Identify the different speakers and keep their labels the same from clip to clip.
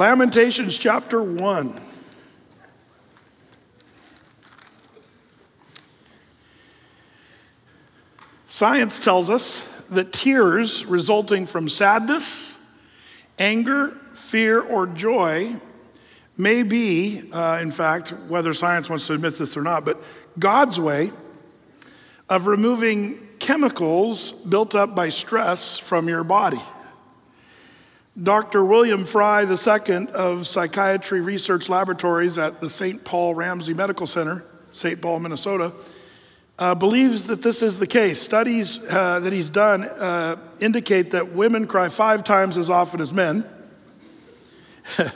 Speaker 1: Lamentations chapter 1. Science tells us that tears resulting from sadness, anger, fear, or joy may be, uh, in fact, whether science wants to admit this or not, but God's way of removing chemicals built up by stress from your body. Dr. William Frey II of Psychiatry Research Laboratories at the St. Paul Ramsey Medical Center, St. Paul, Minnesota, uh, believes that this is the case. Studies uh, that he's done uh, indicate that women cry five times as often as men,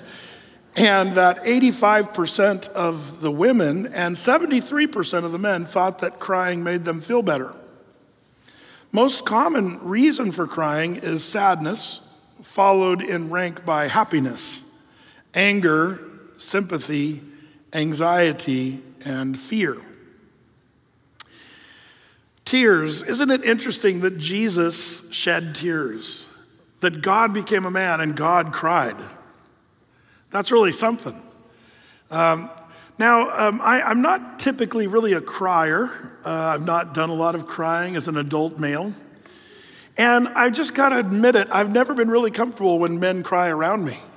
Speaker 1: and that 85% of the women and 73% of the men thought that crying made them feel better. Most common reason for crying is sadness, followed in rank by happiness, anger, sympathy, anxiety, and fear. Tears. Isn't it interesting that Jesus shed tears? That God became a man and God cried. That's really something. Um, now, um, I, am not typically really a crier. Uh, I've not done a lot of crying as an adult male. And I just got to admit it, I've never been really comfortable when men cry around me.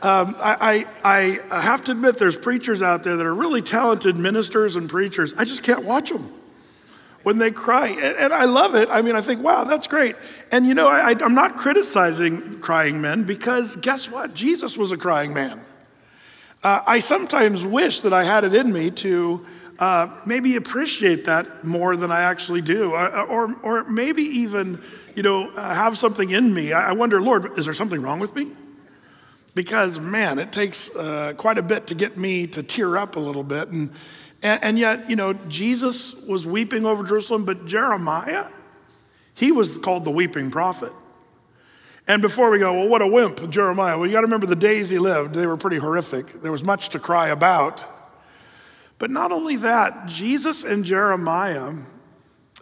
Speaker 1: Um, I, I, I have to admit, there's preachers out there that are really talented ministers and preachers. I just can't watch them when they cry. And, and I love it. I mean, I think, wow, that's great. And you know, I, I'm not criticizing crying men because guess what? Jesus was a crying man. Uh, I sometimes wish that I had it in me to uh, maybe appreciate that more than I actually do, uh, or, or maybe even, you know, uh, have something in me. I wonder, Lord, is there something wrong with me? Because, man, it takes uh, quite a bit to get me to tear up a little bit. And, and, and yet, you know, Jesus was weeping over Jerusalem, but Jeremiah, he was called the weeping prophet. And before we go, well, what a wimp, Jeremiah. Well, you got to remember the days he lived, they were pretty horrific. There was much to cry about. But not only that, Jesus and Jeremiah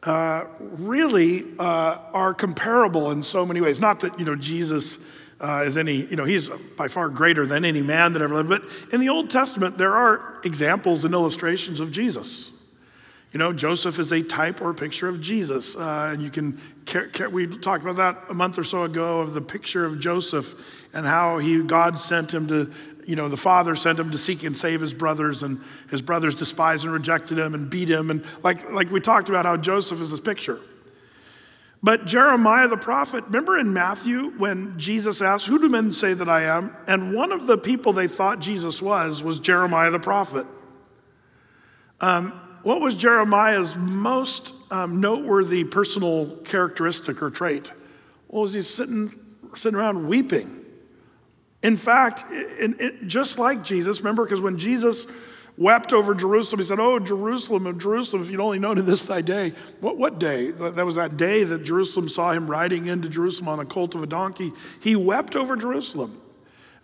Speaker 1: uh, really uh, are comparable in so many ways. Not that, you know, Jesus uh, is any, you know, he's by far greater than any man that ever lived, but in the Old Testament, there are examples and illustrations of Jesus. You know, Joseph is a type or picture of Jesus. Uh, and you can, we talked about that a month or so ago of the picture of Joseph and how he, God sent him to you know, the father sent him to seek and save his brothers, and his brothers despised and rejected him and beat him. And like, like we talked about how Joseph is this picture. But Jeremiah the prophet, remember in Matthew when Jesus asked, Who do men say that I am? And one of the people they thought Jesus was was Jeremiah the prophet. Um, what was Jeremiah's most um, noteworthy personal characteristic or trait? Well, was he sitting, sitting around weeping? In fact, it, it, just like Jesus, remember, because when Jesus wept over Jerusalem, he said, Oh, Jerusalem of Jerusalem, if you'd only known in this thy day. What, what day? That was that day that Jerusalem saw him riding into Jerusalem on a colt of a donkey. He wept over Jerusalem.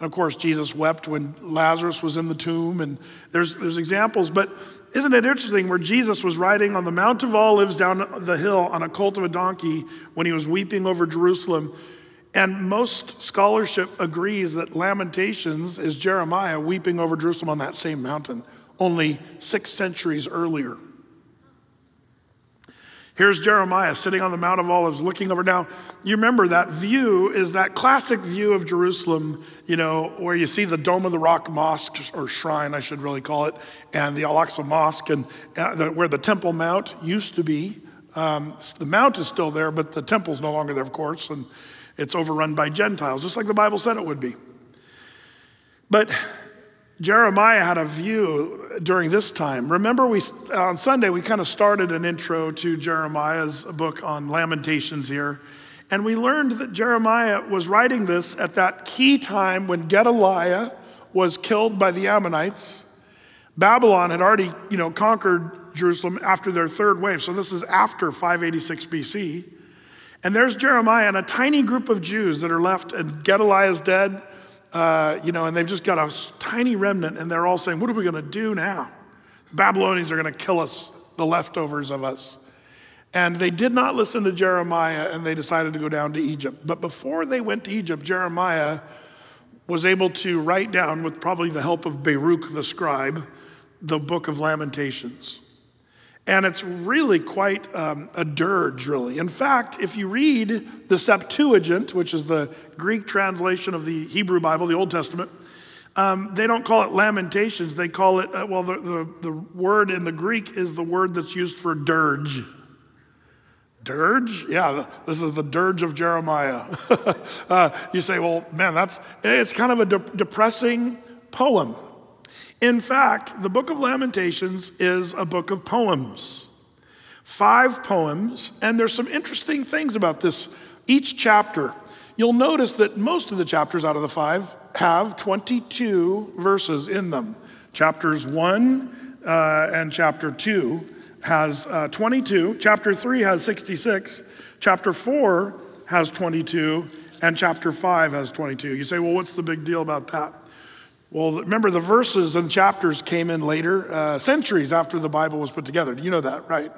Speaker 1: And of course, Jesus wept when Lazarus was in the tomb, and there's, there's examples. But isn't it interesting where Jesus was riding on the Mount of Olives down the hill on a colt of a donkey when he was weeping over Jerusalem? And most scholarship agrees that Lamentations is Jeremiah weeping over Jerusalem on that same mountain, only six centuries earlier. Here's Jeremiah sitting on the Mount of Olives looking over. Now, you remember that view is that classic view of Jerusalem, you know, where you see the Dome of the Rock Mosque, or shrine, I should really call it, and the Al Aqsa Mosque, and uh, where the Temple Mount used to be. Um, the mount is still there, but the temple's no longer there, of course. And it's overrun by Gentiles, just like the Bible said it would be. But Jeremiah had a view during this time. Remember, we on Sunday we kind of started an intro to Jeremiah's book on Lamentations here, and we learned that Jeremiah was writing this at that key time when Gedaliah was killed by the Ammonites. Babylon had already, you know, conquered Jerusalem after their third wave. So this is after 586 BC. And there's Jeremiah and a tiny group of Jews that are left, and Gedaliah is dead, uh, you know, and they've just got a tiny remnant, and they're all saying, What are we going to do now? The Babylonians are going to kill us, the leftovers of us. And they did not listen to Jeremiah, and they decided to go down to Egypt. But before they went to Egypt, Jeremiah was able to write down, with probably the help of Baruch the scribe, the book of Lamentations. And it's really quite um, a dirge, really. In fact, if you read the Septuagint, which is the Greek translation of the Hebrew Bible, the Old Testament, um, they don't call it lamentations. They call it, uh, well, the, the, the word in the Greek is the word that's used for dirge. Dirge? Yeah, this is the dirge of Jeremiah. uh, you say, well, man, that's, it's kind of a de- depressing poem. In fact, the book of Lamentations is a book of poems. Five poems, and there's some interesting things about this. Each chapter, you'll notice that most of the chapters out of the five have 22 verses in them. Chapters 1 uh, and chapter 2 has uh, 22, chapter 3 has 66, chapter 4 has 22, and chapter 5 has 22. You say, well, what's the big deal about that? Well, remember, the verses and chapters came in later, uh, centuries after the Bible was put together. Do you know that, right?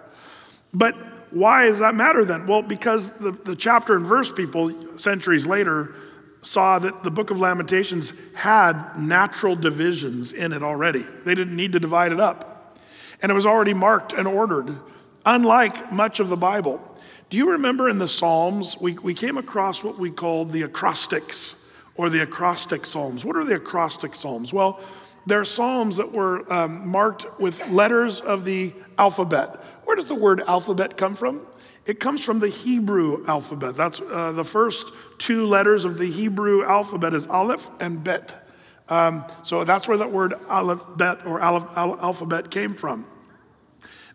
Speaker 1: But why does that matter then? Well, because the, the chapter and verse people, centuries later, saw that the book of Lamentations had natural divisions in it already. They didn't need to divide it up. And it was already marked and ordered, unlike much of the Bible. Do you remember in the Psalms, we, we came across what we called the acrostics? Or the acrostic psalms. What are the acrostic psalms? Well, they're psalms that were um, marked with letters of the alphabet. Where does the word alphabet come from? It comes from the Hebrew alphabet. That's uh, the first two letters of the Hebrew alphabet is Aleph and Bet. Um, so that's where that word Aleph Bet or Aleph, alphabet came from.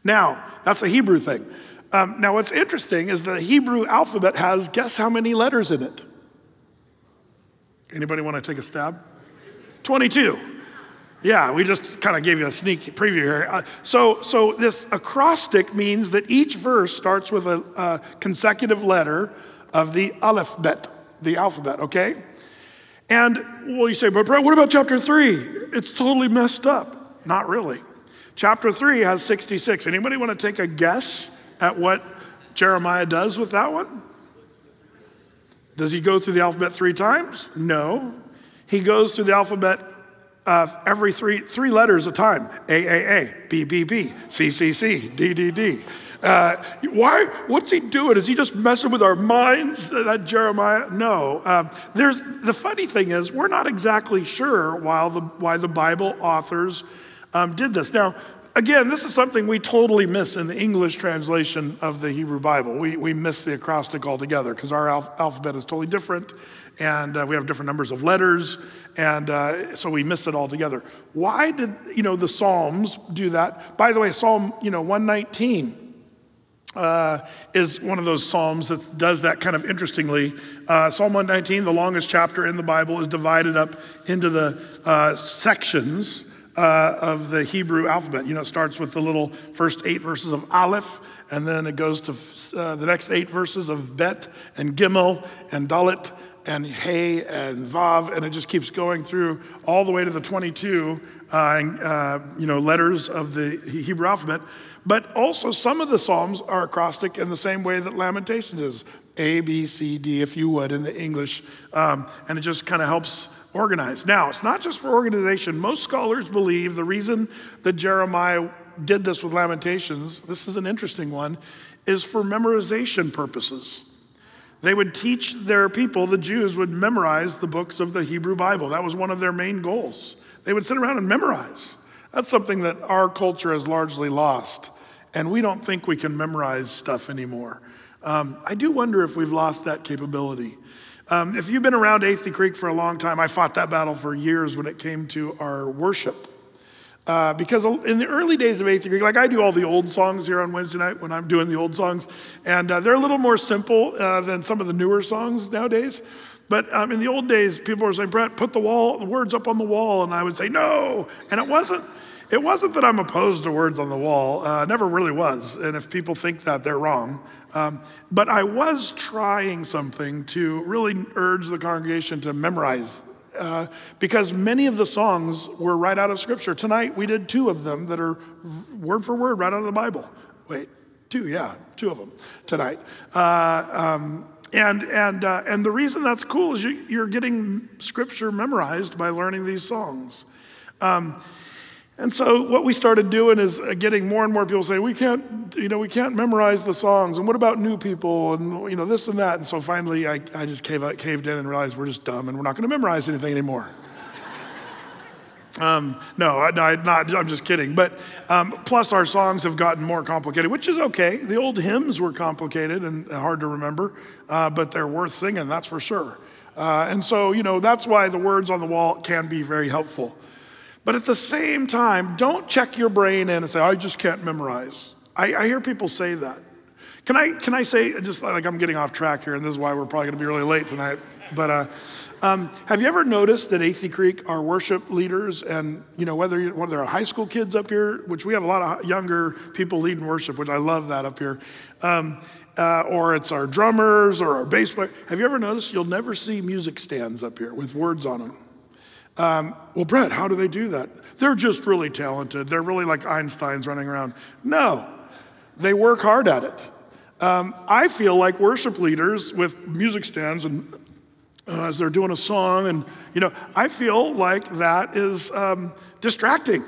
Speaker 1: Now, that's a Hebrew thing. Um, now, what's interesting is the Hebrew alphabet has guess how many letters in it? Anybody want to take a stab? 22. Yeah, we just kind of gave you a sneak preview here. Uh, so, so this acrostic means that each verse starts with a, a consecutive letter of the alphabet, the alphabet, okay? And well, you say, but Brett, what about chapter three? It's totally messed up. Not really. Chapter three has 66. Anybody want to take a guess at what Jeremiah does with that one? Does he go through the alphabet three times? No. He goes through the alphabet uh, every three, three letters a time A, A, A, B, B, B, C, C, C, D, D, D. Uh, why? What's he doing? Is he just messing with our minds? That Jeremiah? No. Uh, there's the funny thing is we're not exactly sure why the why the Bible authors um, did this. Now, Again, this is something we totally miss in the English translation of the Hebrew Bible. We, we miss the acrostic altogether because our alphabet is totally different and uh, we have different numbers of letters, and uh, so we miss it altogether. Why did, you know, the Psalms do that? By the way, Psalm, you know, 119 uh, is one of those Psalms that does that kind of interestingly. Uh, Psalm 119, the longest chapter in the Bible, is divided up into the uh, sections uh, of the Hebrew alphabet. You know, it starts with the little first eight verses of Aleph, and then it goes to uh, the next eight verses of Bet and Gimel and Dalet and Hey and Vav, and it just keeps going through all the way to the 22, uh, uh, you know, letters of the Hebrew alphabet. But also, some of the Psalms are acrostic in the same way that Lamentations is. A, B, C, D, if you would, in the English. Um, and it just kind of helps organize. Now, it's not just for organization. Most scholars believe the reason that Jeremiah did this with Lamentations, this is an interesting one, is for memorization purposes. They would teach their people, the Jews would memorize the books of the Hebrew Bible. That was one of their main goals. They would sit around and memorize. That's something that our culture has largely lost. And we don't think we can memorize stuff anymore. Um, I do wonder if we've lost that capability. Um, if you've been around Athey Creek for a long time, I fought that battle for years when it came to our worship. Uh, because in the early days of Athey Creek, like I do all the old songs here on Wednesday night when I'm doing the old songs, and uh, they're a little more simple uh, than some of the newer songs nowadays. But um, in the old days, people were saying, Brett, put the wall, the words up on the wall, and I would say no, and it wasn't. It wasn't that I'm opposed to words on the wall. Uh, never really was. And if people think that, they're wrong. Um, but I was trying something to really urge the congregation to memorize uh, because many of the songs were right out of Scripture. Tonight we did two of them that are word for word right out of the Bible. Wait, two, yeah, two of them tonight. Uh, um, and, and, uh, and the reason that's cool is you, you're getting scripture memorized by learning these songs. Um, and so what we started doing is uh, getting more and more people saying, we can't, you know, we can't memorize the songs. And what about new people? And, you know, this and that. And so finally I, I just cave, caved in and realized we're just dumb and we're not going to memorize anything anymore. Um, no, I, no, not, I'm just kidding. But um, plus, our songs have gotten more complicated, which is okay. The old hymns were complicated and hard to remember, uh, but they're worth singing, that's for sure. Uh, and so, you know, that's why the words on the wall can be very helpful. But at the same time, don't check your brain in and say, I just can't memorize. I, I hear people say that. Can I, can I say, just like I'm getting off track here, and this is why we're probably going to be really late tonight. But uh, um, have you ever noticed that Athey Creek, our worship leaders, and you know whether you, whether they're high school kids up here, which we have a lot of younger people leading worship, which I love that up here, um, uh, or it's our drummers or our bass player. Have you ever noticed you'll never see music stands up here with words on them? Um, well, Brett, how do they do that? They're just really talented. They're really like Einstein's running around. No, they work hard at it. Um, I feel like worship leaders with music stands and uh, as they're doing a song. And, you know, I feel like that is um, distracting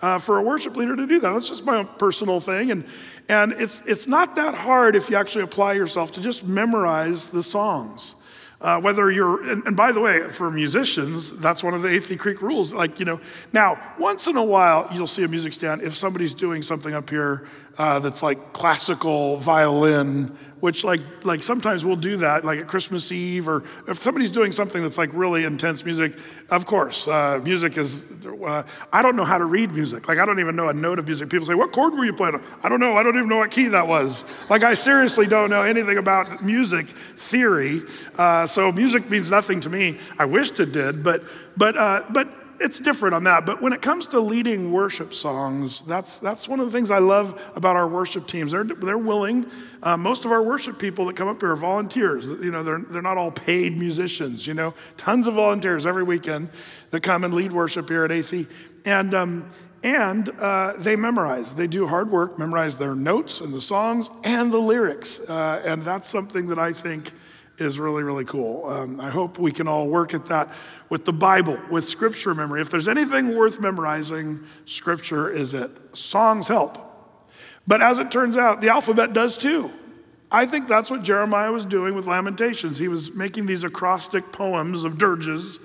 Speaker 1: uh, for a worship leader to do that. That's just my own personal thing. And, and it's, it's not that hard if you actually apply yourself to just memorize the songs. Uh, whether you're, and, and, by the way, for musicians, that's one of the Athey Creek rules. Like, you know, now, once in a while, you'll see a music stand if somebody's doing something up here uh, that's like classical violin which like like sometimes we'll do that like at christmas eve or if somebody's doing something that's like really intense music of course uh, music is uh, i don't know how to read music. Like i don't even know a note of music. People say what chord were you playing i don't know. I don't even know what key that was. Like i seriously don't know anything about music theory. Uh, so music means nothing to me. I wished it did but but uh, but it's different on that. But when it comes to leading worship songs, that's, that's one of the things I love about our worship teams. They're, they're willing. Uh, most of our worship people that come up here are volunteers. You know, they're, they're not all paid musicians, you know, tons of volunteers every weekend that come and lead worship here at AC. And, um, and uh, they memorize. They do hard work, memorize their notes and the songs and the lyrics. Uh, and that's something that I think is really, really cool. Um, I hope we can all work at that with the Bible, with scripture memory. If there's anything worth memorizing, scripture is it. Songs help. But as it turns out, the alphabet does too. I think that's what Jeremiah was doing with Lamentations. He was making these acrostic poems of dirges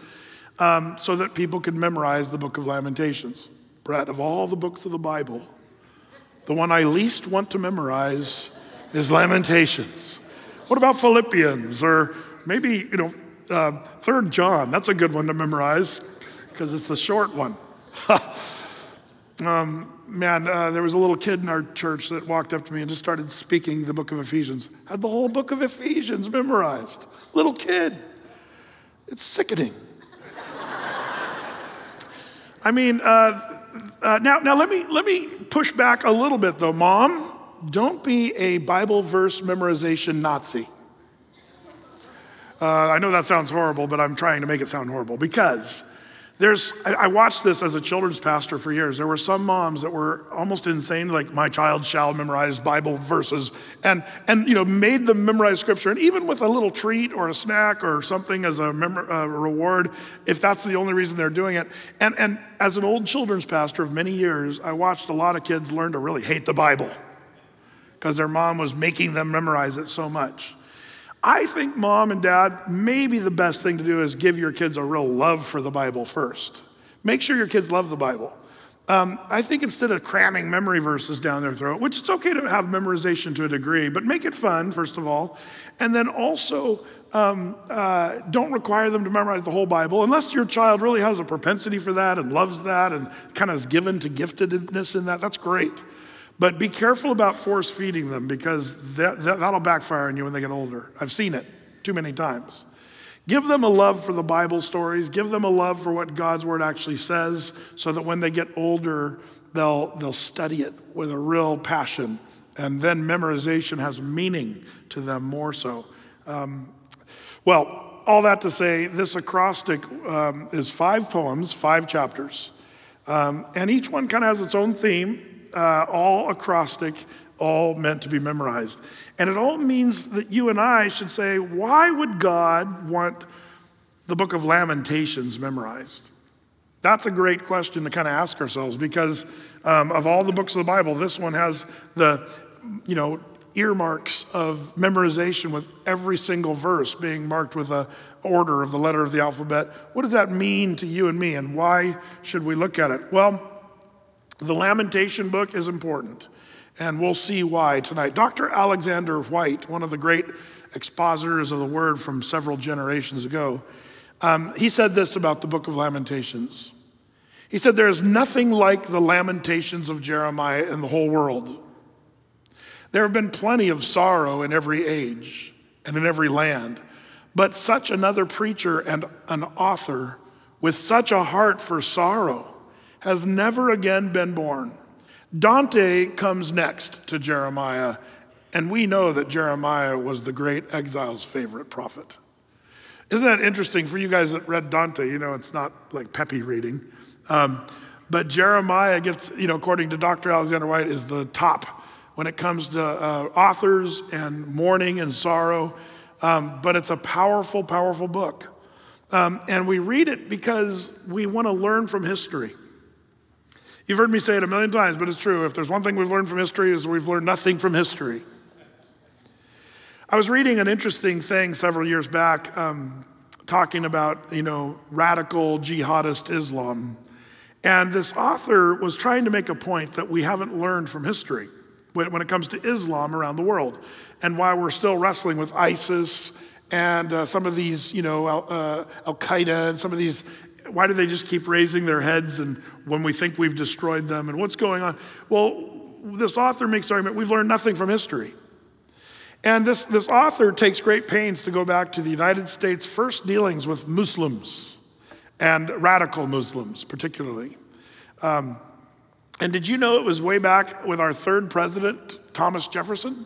Speaker 1: um, so that people could memorize the book of Lamentations. Brett, of all the books of the Bible, the one I least want to memorize is Lamentations. What about Philippians or maybe, you know, uh, Third John? That's a good one to memorize because it's the short one. um, man, uh, there was a little kid in our church that walked up to me and just started speaking the book of Ephesians. Had the whole book of Ephesians memorized. Little kid. It's sickening. I mean, uh, uh, now, now let me let me push back a little bit though, Mom don't be a Bible verse memorization Nazi. Uh, I know that sounds horrible, but I'm trying to make it sound horrible because there's, I, I, watched this as a children's pastor for years. There were some moms that were almost insane, like, my child shall memorize Bible verses, and, and you know, made them memorize scripture. And even with a little treat or a snack or something as a, mem- a reward, if that's the only reason they're doing it. And, and as an old children's pastor of many years, I watched a lot of kids learn to really hate the Bible because their mom was making them memorize it so much. I think mom and dad, maybe the best thing to do is give your kids a real love for the Bible first. Make sure your kids love the Bible. Um, I think instead of cramming memory verses down their throat, which it's okay to have memorization to a degree, but make it fun, first of all. And then also, um, uh, don't require them to memorize the whole Bible unless your child really has a propensity for that and loves that and kind of is given to giftedness in that. That's great. But be careful about force feeding them because that, that, that'll backfire on you when they get older. I've seen it too many times. Give them a love for the Bible stories. Give them a love for what God's word actually says so that when they get older, they'll, they'll study it with a real passion. And then memorization has meaning to them more so. Um, well, all that to say, this acrostic um, is five poems, five chapters. Um, and each one kind of has its own theme uh, all acrostic. all meant to be memorized. And it all means that you and I should say, why would God want the book of Lamentations memorized? That's a great question to kind of ask ourselves because um, of all the books of the Bible, this one has the, you know, earmarks of memorization with every single verse being marked with a order of the letter of the alphabet. What does that mean to you and me, and why should we look at it? Well, the Lamentation book is important, and we'll see why tonight. Dr. Alexander Whyte, one of the great expositors of the word from several generations ago, um, he said this about the book of Lamentations. He said, There is nothing like the lamentations of Jeremiah in the whole world. There have been plenty of sorrow in every age and in every land, but such another preacher and an author with such a heart for sorrow has never again been born. Dante comes next to Jeremiah, and we know that Jeremiah was the great exile's favorite prophet. Isn't that interesting for you guys that read Dante? You know, it's not like peppy reading. Um, but Jeremiah gets, you know, according to Dr. Alexander Whyte, is the top when it comes to uh, authors and mourning and sorrow. Um, but it's a powerful, powerful book. Um, and we read it because we want to learn from history. You've heard me say it a million times, but it's true. If there's one thing we've learned from history, is we've learned nothing from history. I was reading an interesting thing several years back, um, talking about you know radical jihadist Islam, and this author was trying to make a point that we haven't learned from history when, when it comes to Islam around the world, and why we're still wrestling with ISIS and uh, some of these, you know, uh, Al Qaeda and some of these. Why do they just keep raising their heads and when we think we've destroyed them and what's going on? Well, this author makes the argument we've learned nothing from history. And this, this author takes great pains to go back to the United States' first dealings with Muslims and radical Muslims, particularly. Um, and did you know it was way back with our third president, Thomas Jefferson?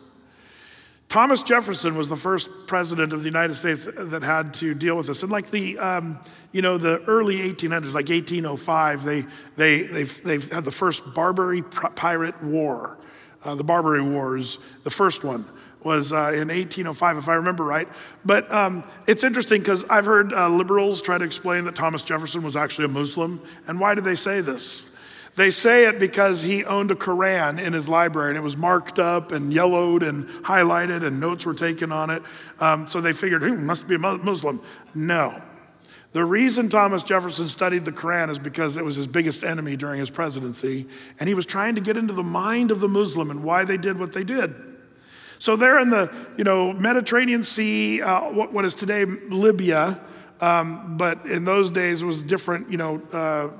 Speaker 1: Thomas Jefferson was the first president of the United States that had to deal with this. And like the, um, you know, the early 1800s, like 1805, they, they, they've, they've had the first Barbary pirate war. Uh, the Barbary Wars, the first one was uh, in 1805, if I remember right. But um, it's interesting because I've heard uh, liberals try to explain that Thomas Jefferson was actually a Muslim. And why do they say this? They say it because he owned a Koran in his library and it was marked up and yellowed and highlighted and notes were taken on it. Um, so they figured, he must be a Muslim. No. The reason Thomas Jefferson studied the Koran is because it was his biggest enemy during his presidency, and he was trying to get into the mind of the Muslim and why they did what they did. So they're in the you know Mediterranean Sea, uh, what, what is today Libya, um, but in those days was different you know uh,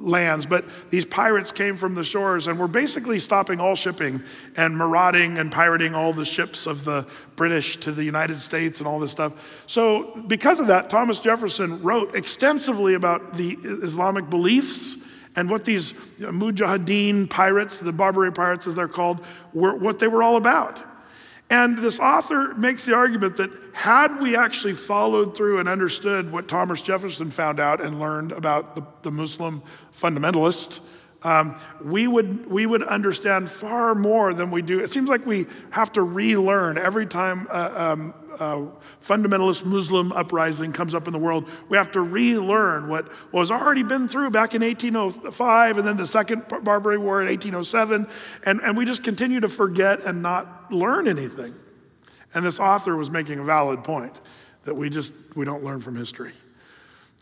Speaker 1: lands. But these pirates came from the shores and were basically stopping all shipping and marauding and pirating all the ships of the British to the United States and all this stuff. So because of that, Thomas Jefferson wrote extensively about the Islamic beliefs and what these mujahideen pirates, the Barbary pirates as they're called, were what they were all about. And this author makes the argument that had we actually followed through and understood what Thomas Jefferson found out and learned about the, the Muslim fundamentalist, um, we, would, we would understand far more than we do. It seems like we have to relearn every time a, um, uh, fundamentalist Muslim uprising comes up in the world. We have to relearn what was already been through back in 1805 and then the Second Barbary War in 1807. And, and we just continue to forget and not learn anything. And this author was making a valid point that we just we don't learn from history.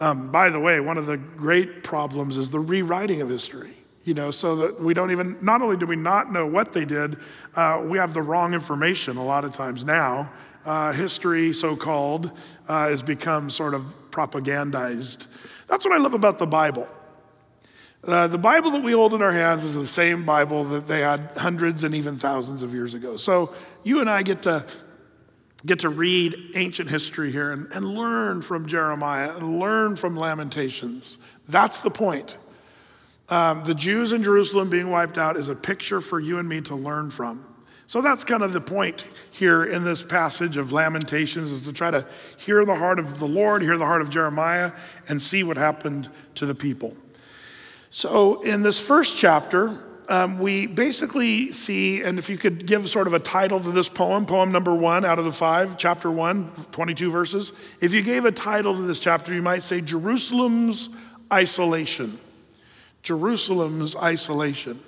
Speaker 1: Um, by the way, one of the great problems is the rewriting of history you know, so that we don't even, not only do we not know what they did, uh, we have the wrong information a lot of times now. Uh, history, so called, uh, has become sort of propagandized. That's what I love about the Bible. Uh, the Bible that we hold in our hands is the same Bible that they had hundreds and even thousands of years ago. So you and I get to get to read ancient history here and, and learn from Jeremiah and learn from Lamentations. That's the point. Um, the Jews in Jerusalem being wiped out is a picture for you and me to learn from. So that's kind of the point here in this passage of Lamentations is to try to hear the heart of the Lord, hear the heart of Jeremiah, and see what happened to the people. So in this first chapter, um, we basically see, and if you could give sort of a title to this poem, poem number one out of the five, chapter one, 22 verses. If you gave a title to this chapter, you might say Jerusalem's Isolation. Jerusalem's Isolation.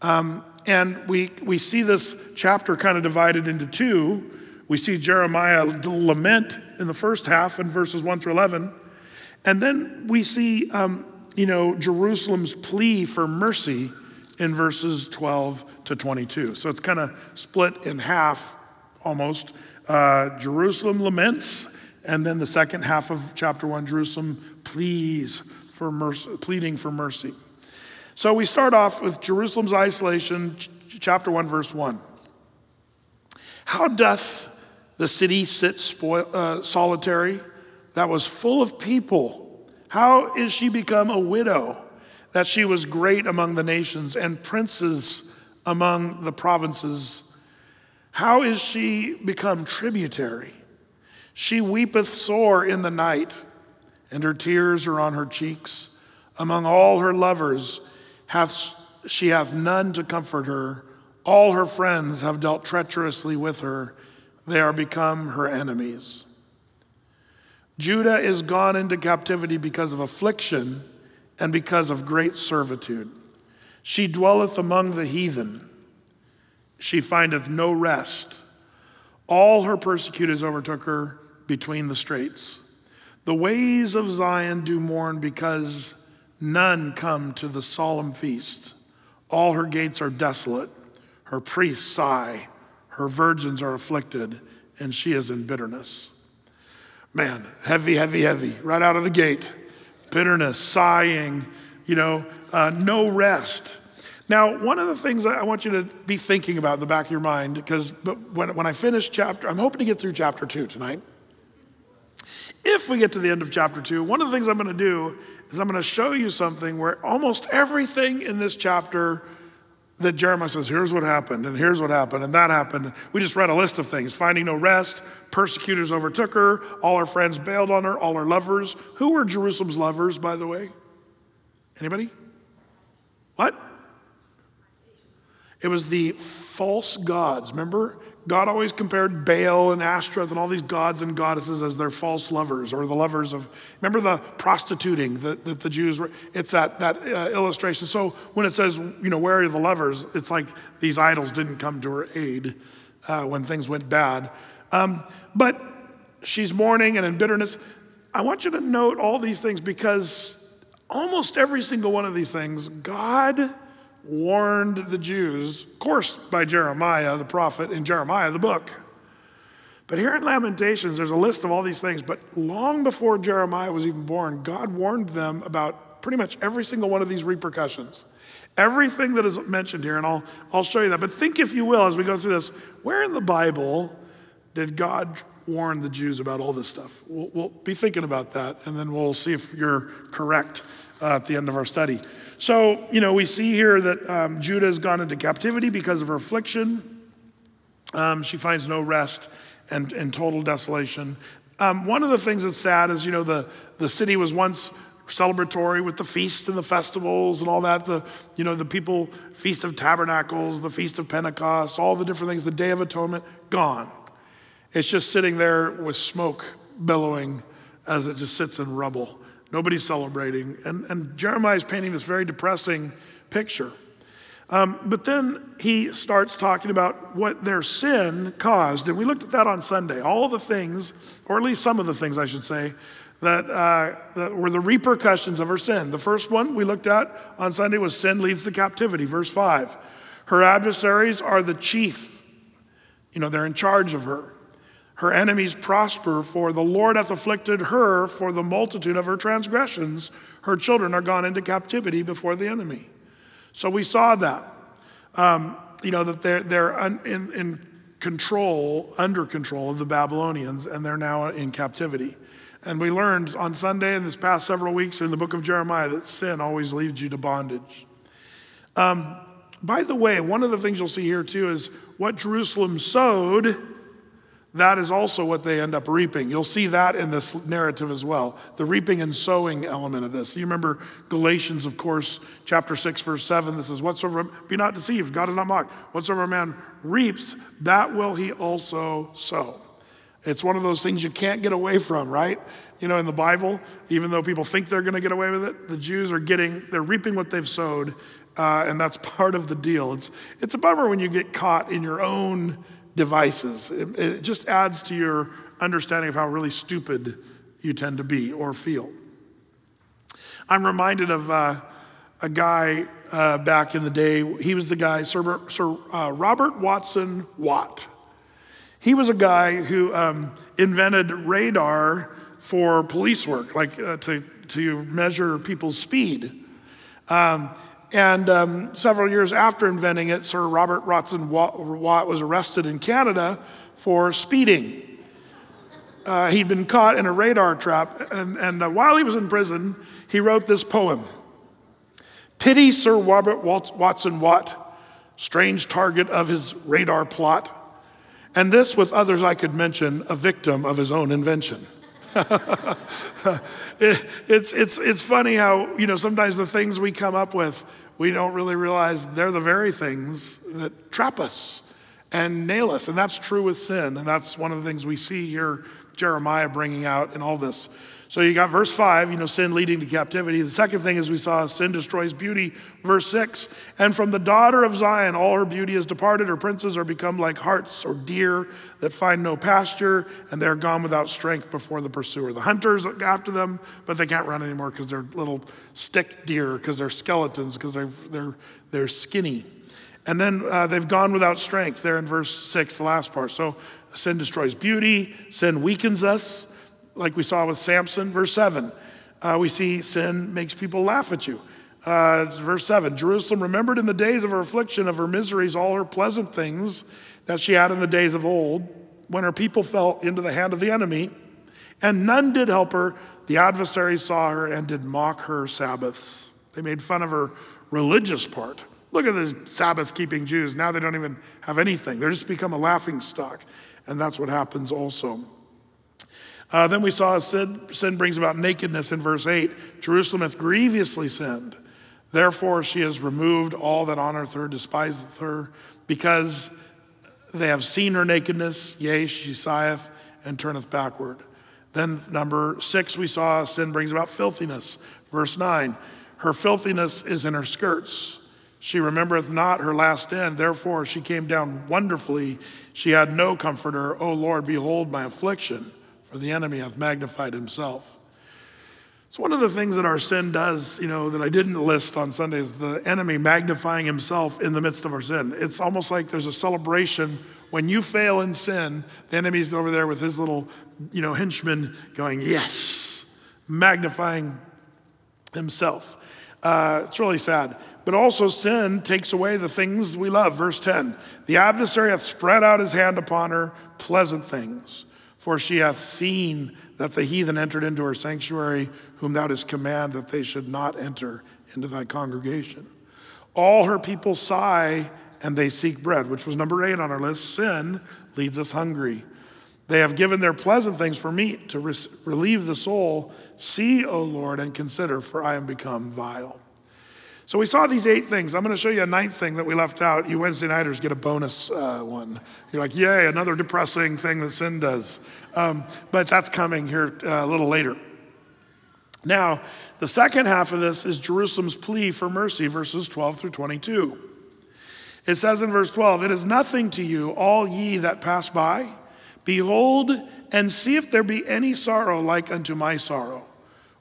Speaker 1: Um, and we, we see this chapter kind of divided into two. We see Jeremiah lament in the first half in verses 1 through 11. And then we see, um, you know, Jerusalem's plea for mercy in verses 12 to 22. So it's kind of split in half almost. Uh, Jerusalem laments, and then the second half of chapter 1, Jerusalem pleads for mercy, pleading for mercy. So we start off with Jerusalem's isolation, chapter 1, verse 1. How doth the city sit spoil, uh, solitary that was full of people? How is she become a widow that she was great among the nations and princes among the provinces? How is she become tributary? She weepeth sore in the night, and her tears are on her cheeks. Among all her lovers hath she hath none to comfort her. All her friends have dealt treacherously with her. They are become her enemies. Judah is gone into captivity because of affliction and because of great servitude. She dwelleth among the heathen. She findeth no rest. All her persecutors overtook her between the straits. The ways of Zion do mourn because none come to the solemn feast. All her gates are desolate. Her priests sigh. Her virgins are afflicted, and she is in bitterness. Man, heavy, heavy, heavy, right out of the gate. Bitterness, sighing, you know, uh, no rest. Now, one of the things I want you to be thinking about in the back of your mind, because when, when I finish chapter, I'm hoping to get through chapter two tonight. If we get to the end of chapter two, one of the things I'm going to do is I'm going to show you something where almost everything in this chapter that Jeremiah says, here's what happened, and here's what happened, and that happened. We just read a list of things finding no rest, persecutors overtook her, all her friends bailed on her, all her lovers. Who were Jerusalem's lovers, by the way? Anybody? What? It was the false gods. Remember? God always compared Baal and Ashtoreth and all these gods and goddesses as their false lovers or the lovers of. Remember the prostituting that, that the Jews were? It's that, that uh, illustration. So when it says, you know, where are the lovers? It's like these idols didn't come to her aid uh, when things went bad. Um, but she's mourning and in bitterness. I want you to note all these things because almost every single one of these things, God warned the Jews, of course, by Jeremiah, the prophet, in Jeremiah, the book. But here in Lamentations, there's a list of all these things. But long before Jeremiah was even born, God warned them about pretty much every single one of these repercussions. Everything that is mentioned here, and I'll, I'll show you that. But think, if you will, as we go through this, where in the Bible did God warn the Jews about all this stuff? We'll, we'll be thinking about that, and then we'll see if you're correct uh, at the end of our study. So, you know, we see here that um, Judah has gone into captivity because of her affliction. Um, she finds no rest and, and total desolation. Um, one of the things that's sad is, you know, the, the city was once celebratory with the feast and the festivals and all that. The, you know, the people, Feast of Tabernacles, the Feast of Pentecost, all the different things, the Day of Atonement, gone. It's just sitting there with smoke billowing as it just sits in rubble. Nobody's celebrating. And, and Jeremiah is painting this very depressing picture. Um, but then he starts talking about what their sin caused. And we looked at that on Sunday. All the things, or at least some of the things, I should say, that, uh, that were the repercussions of her sin. The first one we looked at on Sunday was sin leads to captivity, verse 5. Her adversaries are the chief, you know, they're in charge of her. Her enemies prosper, for the Lord hath afflicted her for the multitude of her transgressions. Her children are gone into captivity before the enemy. So we saw that. Um, you know, that they're, they're un, in, in control, under control of the Babylonians, and they're now in captivity. And we learned on Sunday and this past several weeks in the book of Jeremiah that sin always leads you to bondage. Um, by the way, one of the things you'll see here too is what Jerusalem sowed that is also what they end up reaping. You'll see that in this narrative as well the reaping and sowing element of this. You remember Galatians, of course, chapter 6, verse 7. This is, Whatsoever, be not deceived, God is not mocked. Whatsoever a man reaps, that will he also sow. It's one of those things you can't get away from, right? You know, in the Bible, even though people think they're going to get away with it, the Jews are getting, they're reaping what they've sowed, uh, and that's part of the deal. It's, it's a bummer when you get caught in your own devices. It, it just adds to your understanding of how really stupid you tend to be or feel. I'm reminded of uh, a guy uh, back in the day. He was the guy, Sir, Sir uh, Robert Watson Watt. He was a guy who um, invented radar for police work, like uh, to, to measure people's speed. Um, and um, several years after inventing it, Sir Robert Watson Watt was arrested in Canada for speeding. Uh, he'd been caught in a radar trap, and, and uh, while he was in prison, he wrote this poem Pity Sir Robert Watson Watt, strange target of his radar plot, and this, with others I could mention, a victim of his own invention. it, it's, it's, it's funny how, you know, sometimes the things we come up with we don't really realize they're the very things that trap us and nail us. And that's true with sin. And that's one of the things we see here Jeremiah bringing out in all this. So you got verse 5, you know, sin leading to captivity. The second thing is we saw sin destroys beauty. Verse 6, and from the daughter of Zion, all her beauty is departed. Her princes are become like harts or deer that find no pasture, and they're gone without strength before the pursuer. The hunters after them, but they can't run anymore because they're little stick deer, because they're skeletons, because they're, they're, they're skinny. And then uh, they've gone without strength, there in verse 6, the last part. So sin destroys beauty, sin weakens us like we saw with Samson, verse 7. Uh, we see sin makes people laugh at you. Uh, verse 7 Jerusalem remembered in the days of her affliction, of her miseries, all her pleasant things that she had in the days of old, when her people fell into the hand of the enemy, and none did help her. The adversaries saw her and did mock her Sabbaths. They made fun of her religious part. Look at the Sabbath keeping Jews. Now they don't even have anything, they're just become a laughing stock. And that's what happens also. Uh, then we saw sin, sin brings about nakedness in verse 8. Jerusalem hath grievously sinned. Therefore she has removed all that honoreth her, despiseth her, because they have seen her nakedness. Yea, she sigheth and turneth backward. Then, number six, we saw sin brings about filthiness. Verse 9 Her filthiness is in her skirts. She remembereth not her last end. Therefore, she came down wonderfully. She had no comforter. O Lord, behold my affliction for the enemy hath magnified himself. It's one of the things that our sin does, you know, that I didn't list on Sunday is the enemy magnifying himself in the midst of our sin. It's almost like there's a celebration when you fail in sin, the enemy's over there with his little, you know, henchman going, yes, magnifying himself. Uh, it's really sad. But also, sin takes away the things we love. Verse 10 The adversary hath spread out his hand upon her, pleasant things. For she hath seen that the heathen entered into her sanctuary, whom thou didst command that they should not enter into thy congregation. All her people sigh and they seek bread, which was number eight on our list. Sin leads us hungry. They have given their pleasant things for meat to relieve the soul. See, O Lord, and consider, for I am become vile. So we saw these eight things. I'm going to show you a ninth thing that we left out. You Wednesday nighters get a bonus uh, one. You're like, yay, another depressing thing that sin does. Um, but that's coming here uh, a little later. Now, the second half of this is Jerusalem's plea for mercy, verses 12 through 22. It says in verse 12, It is nothing to you, all ye that pass by. Behold, and see if there be any sorrow like unto my sorrow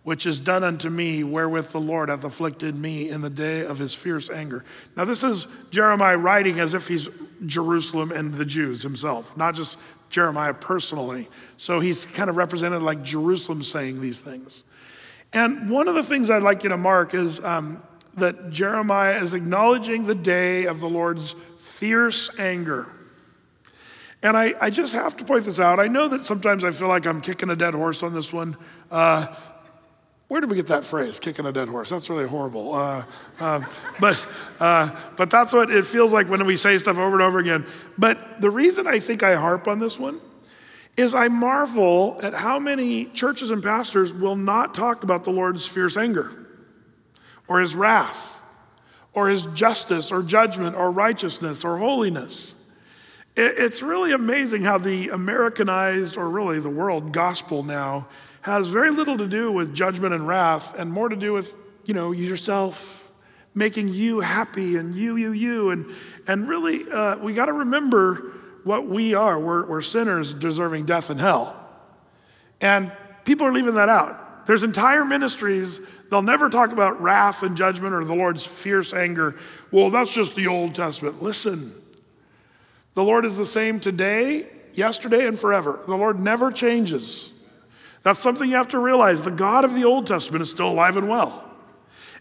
Speaker 1: which is done unto me, wherewith the Lord hath afflicted me in the day of his fierce anger. Now, this is Jeremiah writing as if he's Jerusalem and the Jews himself, not just Jeremiah personally. So he's kind of represented like Jerusalem saying these things. And one of the things I'd like you to mark is um, that Jeremiah is acknowledging the day of the Lord's fierce anger. And I, I just have to point this out. I know that sometimes I feel like I'm kicking a dead horse on this one. Uh, where did we get that phrase, kicking a dead horse? That's really horrible. Uh, um, but, uh, but that's what it feels like when we say stuff over and over again. But the reason I think I harp on this one is I marvel at how many churches and pastors will not talk about the Lord's fierce anger or his wrath or his justice or judgment or righteousness or holiness. It's really amazing how the Americanized, or really the world gospel now, has very little to do with judgment and wrath and more to do with, you know, yourself, making you happy and you, you, you. And, and really, uh, we got to remember what we are. We're, we're sinners deserving death and hell. And people are leaving that out. There's entire ministries, they'll never talk about wrath and judgment or the Lord's fierce anger. Well, that's just the Old Testament. Listen, the Lord is the same today, yesterday, and forever. The Lord never changes. That's something you have to realize. The God of the Old Testament is still alive and well.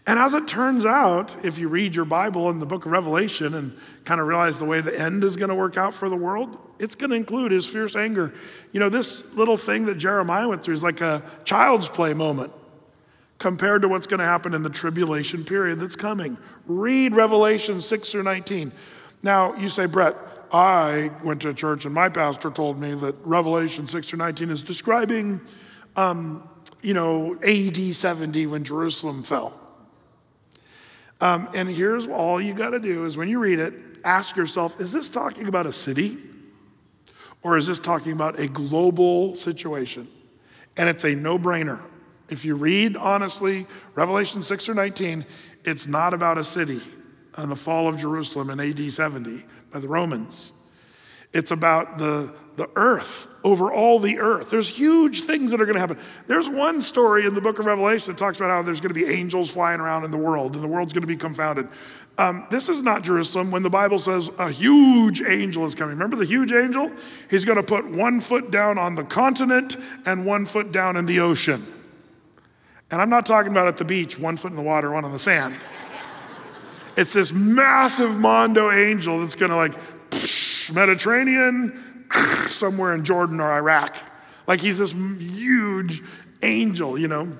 Speaker 1: And as it turns out, if you read your Bible in the book of Revelation and kind of realize the way the end is going to work out for the world, it's going to include his fierce anger. You know, this little thing that Jeremiah went through is like a child's play moment compared to what's going to happen in the tribulation period that's coming. Read Revelation 6 through 19. Now, you say, Brett, I went to church and my pastor told me that Revelation 6 through 19 is describing, um, you know, AD 70 when Jerusalem fell. Um, and here's all you got to do is when you read it, ask yourself is this talking about a city or is this talking about a global situation? And it's a no brainer. If you read honestly Revelation 6 or 19, it's not about a city and the fall of Jerusalem in AD 70 by the Romans. It's about the, the earth, over all the earth. There's huge things that are going to happen. There's one story in the book of Revelation that talks about how there's going to be angels flying around in the world and the world's going to be confounded. Um, this is not Jerusalem when the Bible says a huge angel is coming. Remember the huge angel? He's going to put one foot down on the continent and one foot down in the ocean. And I'm not talking about at the beach, one foot in the water, one on the sand. It's this massive Mondo angel that's going to like Mediterranean, somewhere in Jordan or Iraq. Like he's this huge angel, you know.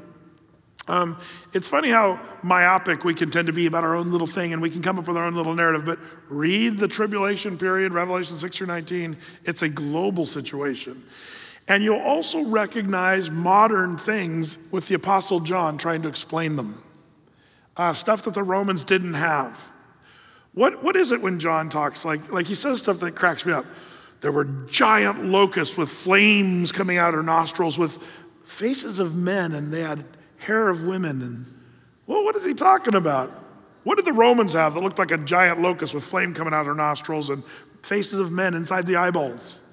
Speaker 1: Um, it's funny how myopic we can tend to be about our own little thing and we can come up with our own little narrative, but read the tribulation period, Revelation 6 through 19. It's a global situation. And you'll also recognize modern things with the Apostle John trying to explain them. Uh, stuff that the Romans didn't have. What, what is it when John talks? Like, like he says stuff that cracks me up. There were giant locusts with flames coming out of their nostrils, with faces of men, and they had hair of women. And well, what is he talking about? What did the Romans have that looked like a giant locust with flame coming out of their nostrils and faces of men inside the eyeballs?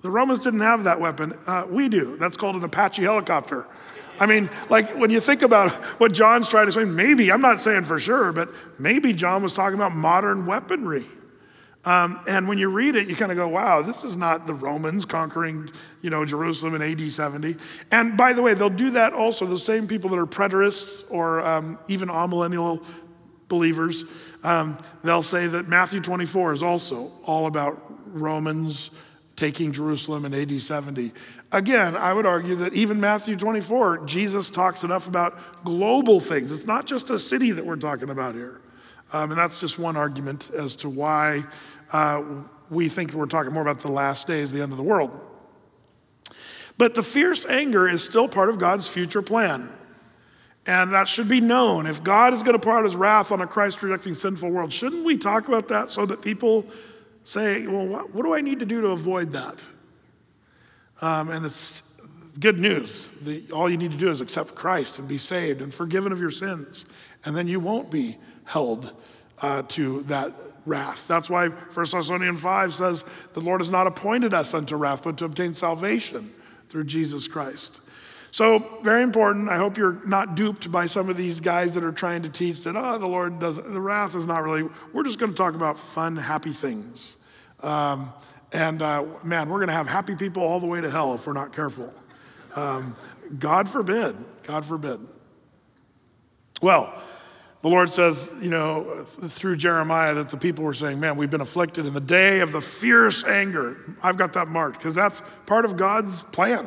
Speaker 1: The Romans didn't have that weapon. Uh, we do. That's called an Apache helicopter. I mean, like when you think about what John's trying to say, maybe, I'm not saying for sure, but maybe John was talking about modern weaponry. Um, and when you read it, you kind of go, wow, this is not the Romans conquering, you know, Jerusalem in AD 70. And by the way, they'll do that also. The same people that are preterists or um, even amillennial believers, um, they'll say that Matthew 24 is also all about Romans taking Jerusalem in AD 70. Again, I would argue that even Matthew 24, Jesus talks enough about global things. It's not just a city that we're talking about here. Um, and that's just one argument as to why uh, we think we're talking more about the last days, the end of the world. But the fierce anger is still part of God's future plan. And that should be known. If God is going to pour out his wrath on a Christ rejecting sinful world, shouldn't we talk about that so that people say, well, what, what do I need to do to avoid that? Um, and it's good news. The, all you need to do is accept Christ and be saved and forgiven of your sins. And then you won't be held uh, to that wrath. That's why 1 Thessalonians 5 says, The Lord has not appointed us unto wrath, but to obtain salvation through Jesus Christ. So, very important. I hope you're not duped by some of these guys that are trying to teach that, oh, the Lord doesn't, the wrath is not really, we're just going to talk about fun, happy things. Um, and uh, man, we're going to have happy people all the way to hell if we're not careful. Um, God forbid. God forbid. Well, the Lord says, you know, through Jeremiah, that the people were saying, Man, we've been afflicted in the day of the fierce anger. I've got that marked because that's part of God's plan.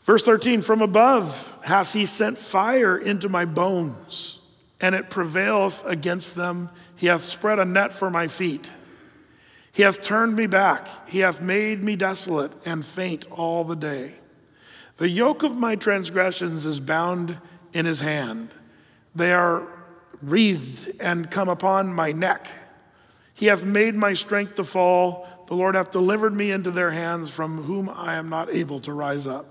Speaker 1: Verse 13, from above hath he sent fire into my bones, and it prevaileth against them. He hath spread a net for my feet. He hath turned me back. He hath made me desolate and faint all the day. The yoke of my transgressions is bound in his hand. They are wreathed and come upon my neck. He hath made my strength to fall. The Lord hath delivered me into their hands, from whom I am not able to rise up.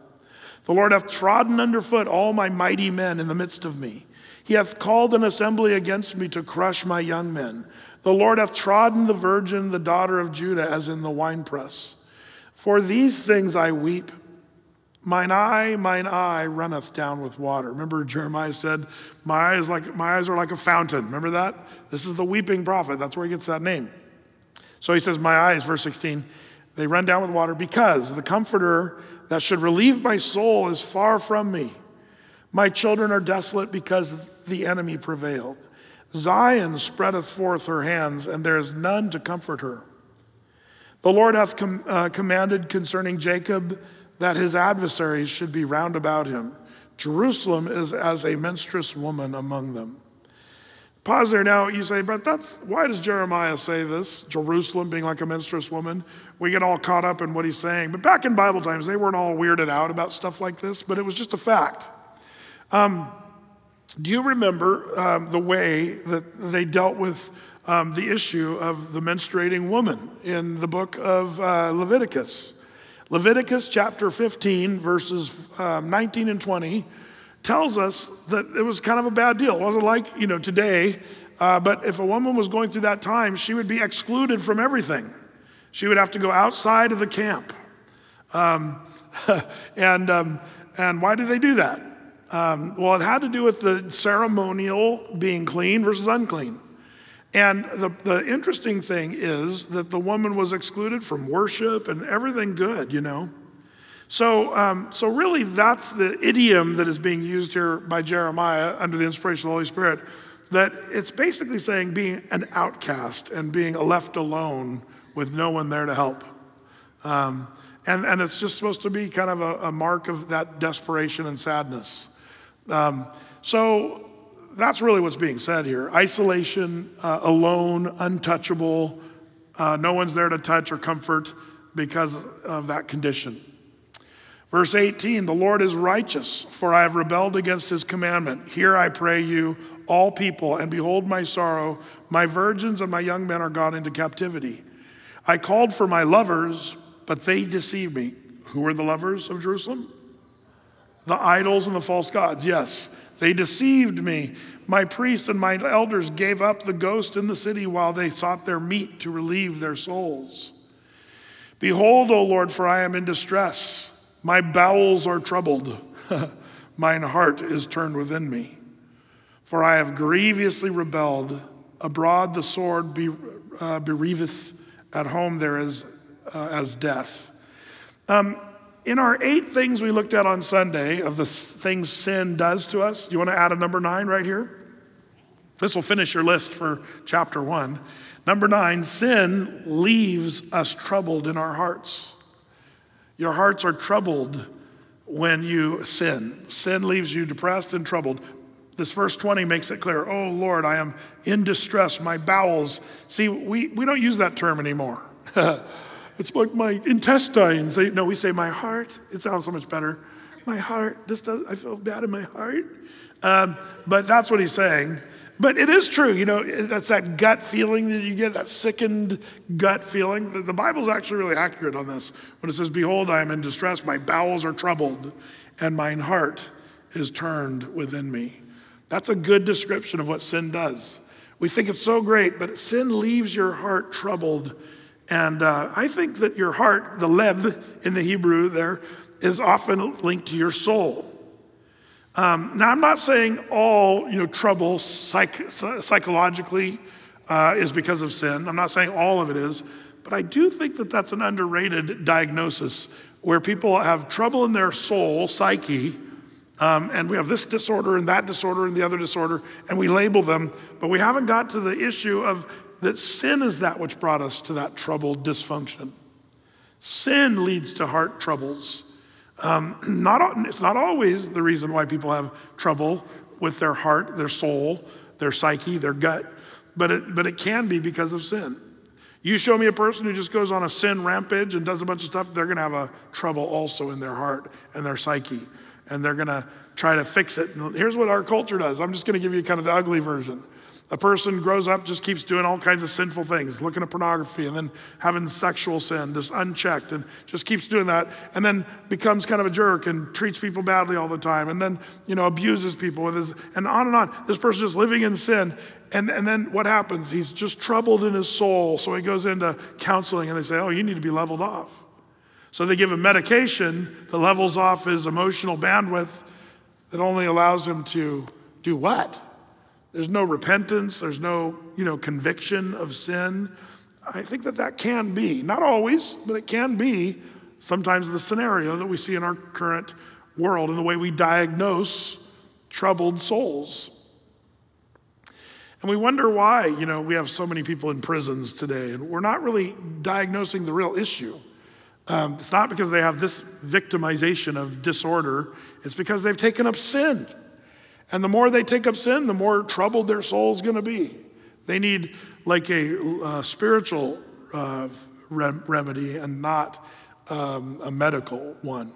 Speaker 1: The Lord hath trodden underfoot all my mighty men in the midst of me. He hath called an assembly against me to crush my young men. The Lord hath trodden the virgin, the daughter of Judah, as in the winepress. For these things I weep. Mine eye, mine eye runneth down with water. Remember, Jeremiah said, My eyes, like, my eyes are like a fountain. Remember that? This is the weeping prophet. That's where he gets that name. So he says, My eyes, verse 16, they run down with water because the comforter that should relieve my soul is far from me. My children are desolate because the enemy prevailed. Zion spreadeth forth her hands, and there is none to comfort her. The Lord hath com- uh, commanded concerning Jacob that his adversaries should be round about him. Jerusalem is as a menstruous woman among them. Pause there now. You say, but that's why does Jeremiah say this? Jerusalem being like a menstruous woman. We get all caught up in what he's saying. But back in Bible times, they weren't all weirded out about stuff like this, but it was just a fact. Um, do you remember um, the way that they dealt with um, the issue of the menstruating woman in the book of uh, Leviticus? Leviticus chapter 15, verses um, 19 and 20, tells us that it was kind of a bad deal. It wasn't like, you know, today, uh, but if a woman was going through that time, she would be excluded from everything. She would have to go outside of the camp. Um, and, um, and why did they do that? Um, well, it had to do with the ceremonial being clean versus unclean. And the, the interesting thing is that the woman was excluded from worship and everything good, you know. So, um, so really, that's the idiom that is being used here by Jeremiah under the inspiration of the Holy Spirit. That it's basically saying being an outcast and being left alone with no one there to help. Um, and, and it's just supposed to be kind of a, a mark of that desperation and sadness. Um, so that's really what's being said here isolation, uh, alone, untouchable, uh, no one's there to touch or comfort because of that condition. Verse 18 The Lord is righteous, for I have rebelled against his commandment. Here I pray you, all people, and behold my sorrow. My virgins and my young men are gone into captivity. I called for my lovers, but they deceived me. Who were the lovers of Jerusalem? The idols and the false gods, yes. They deceived me. My priests and my elders gave up the ghost in the city while they sought their meat to relieve their souls. Behold, O Lord, for I am in distress. My bowels are troubled. Mine heart is turned within me. For I have grievously rebelled. Abroad the sword uh, bereaveth, at home there is uh, as death. Um, in our eight things we looked at on Sunday of the things sin does to us, you want to add a number nine right here? This will finish your list for chapter one. Number nine, sin leaves us troubled in our hearts. Your hearts are troubled when you sin. Sin leaves you depressed and troubled. This verse 20 makes it clear. Oh Lord, I am in distress, my bowels. See, we, we don't use that term anymore. It's like my intestines. no, we say my heart. It sounds so much better. My heart. This does. I feel bad in my heart. Um, but that's what he's saying. But it is true, you know, that's that gut feeling that you get, that sickened gut feeling. The, the Bible's actually really accurate on this when it says, Behold, I am in distress, my bowels are troubled, and mine heart is turned within me. That's a good description of what sin does. We think it's so great, but sin leaves your heart troubled and uh, I think that your heart, the lev in the Hebrew there, is often linked to your soul. Um, now, I'm not saying all you know trouble psych- psychologically uh, is because of sin. I'm not saying all of it is, but I do think that that's an underrated diagnosis where people have trouble in their soul, psyche, um, and we have this disorder and that disorder and the other disorder, and we label them, but we haven't got to the issue of that sin is that which brought us to that troubled dysfunction. Sin leads to heart troubles. Um, not, it's not always the reason why people have trouble with their heart, their soul, their psyche, their gut, but it, but it can be because of sin. You show me a person who just goes on a sin rampage and does a bunch of stuff, they're going to have a trouble also in their heart and their psyche. And they're going to try to fix it. And here's what our culture does. I'm just going to give you kind of the ugly version. A person grows up, just keeps doing all kinds of sinful things, looking at pornography and then having sexual sin, just unchecked, and just keeps doing that, and then becomes kind of a jerk and treats people badly all the time, and then, you know, abuses people with his, and on and on. This person just living in sin. And, and then what happens? He's just troubled in his soul. So he goes into counseling and they say, Oh, you need to be leveled off. So they give him medication that levels off his emotional bandwidth that only allows him to do what? There's no repentance, there's no, you know, conviction of sin. I think that that can be, not always, but it can be sometimes the scenario that we see in our current world and the way we diagnose troubled souls. And we wonder why, you know, we have so many people in prisons today, and we're not really diagnosing the real issue. Um, it's not because they have this victimization of disorder, it's because they've taken up sin. And the more they take up sin, the more troubled their soul's gonna be. They need like a spiritual uh, rem- remedy and not um, a medical one.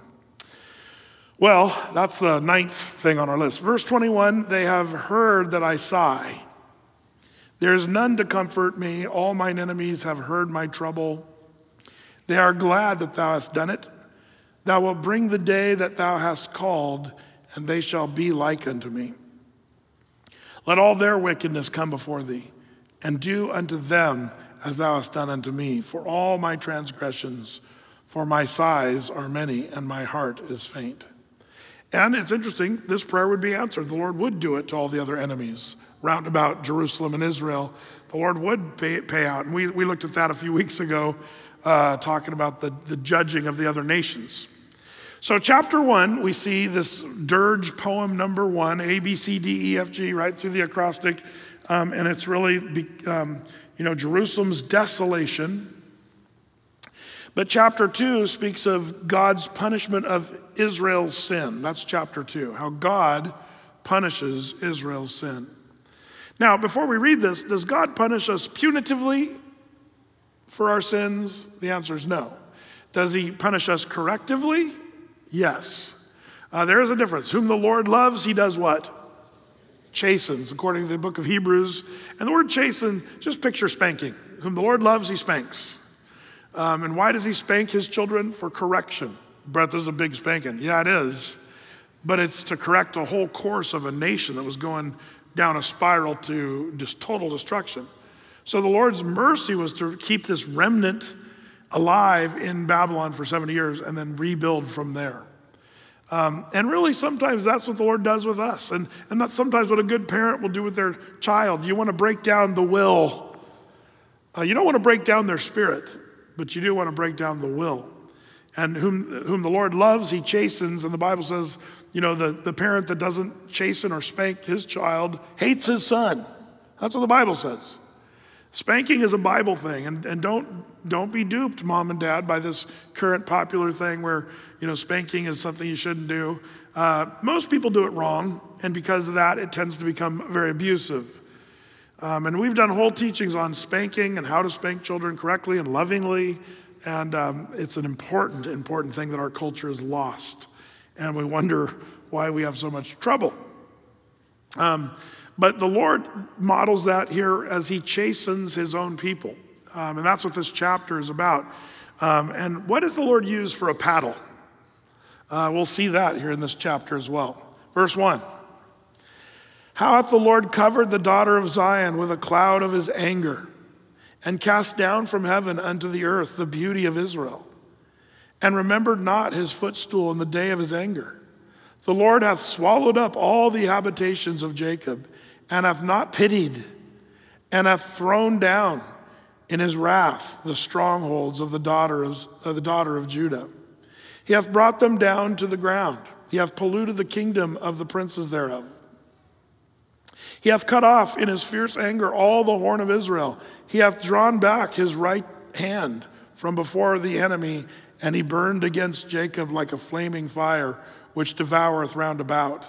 Speaker 1: Well, that's the ninth thing on our list. Verse 21 they have heard that I sigh. There is none to comfort me. All mine enemies have heard my trouble. They are glad that thou hast done it. Thou wilt bring the day that thou hast called, and they shall be like unto me. Let all their wickedness come before thee, and do unto them as thou hast done unto me. For all my transgressions, for my sighs are many, and my heart is faint. And it's interesting, this prayer would be answered. The Lord would do it to all the other enemies round about Jerusalem and Israel, the Lord would pay, pay out. And we, we looked at that a few weeks ago, uh, talking about the, the judging of the other nations. So, chapter one, we see this dirge poem number one, A, B, C, D, E, F, G, right through the acrostic. Um, and it's really, um, you know, Jerusalem's desolation. But chapter two speaks of God's punishment of Israel's sin. That's chapter two, how God punishes Israel's sin. Now, before we read this, does God punish us punitively for our sins? The answer is no. Does he punish us correctively? Yes. Uh, there is a difference. Whom the Lord loves, he does what? Chastens, according to the book of Hebrews. And the word chasten, just picture spanking. Whom the Lord loves, he spanks. Um, and why does he spank his children? For correction. Brett, this is a big spanking. Yeah, it is. But it's to correct a whole course of a nation that was going down a spiral to just total destruction. So the Lord's mercy was to keep this remnant alive in Babylon for 70 years and then rebuild from there. Um, and really, sometimes that's what the Lord does with us. And, and that's sometimes what a good parent will do with their child. You want to break down the will. Uh, you don't want to break down their spirit, but you do want to break down the will. And whom, whom the Lord loves, he chastens. And the Bible says you know, the, the parent that doesn't chasten or spank his child hates his son. That's what the Bible says. Spanking is a Bible thing, and, and don't, don't be duped, mom and dad, by this current popular thing where, you know, spanking is something you shouldn't do. Uh, most people do it wrong, and because of that, it tends to become very abusive. Um, and we've done whole teachings on spanking and how to spank children correctly and lovingly, and um, it's an important, important thing that our culture has lost and we wonder why we have so much trouble. Um, but the Lord models that here as he chastens his own people. Um, and that's what this chapter is about. Um, and what does the Lord use for a paddle? Uh, we'll see that here in this chapter as well. Verse 1 How hath the Lord covered the daughter of Zion with a cloud of his anger, and cast down from heaven unto the earth the beauty of Israel? and remembered not his footstool in the day of his anger. The Lord hath swallowed up all the habitations of Jacob, and hath not pitied, and hath thrown down in his wrath the strongholds of the daughter of, the daughter of Judah. He hath brought them down to the ground. He hath polluted the kingdom of the princes thereof. He hath cut off in his fierce anger all the horn of Israel. He hath drawn back his right hand from before the enemy and he burned against Jacob like a flaming fire, which devoureth round about.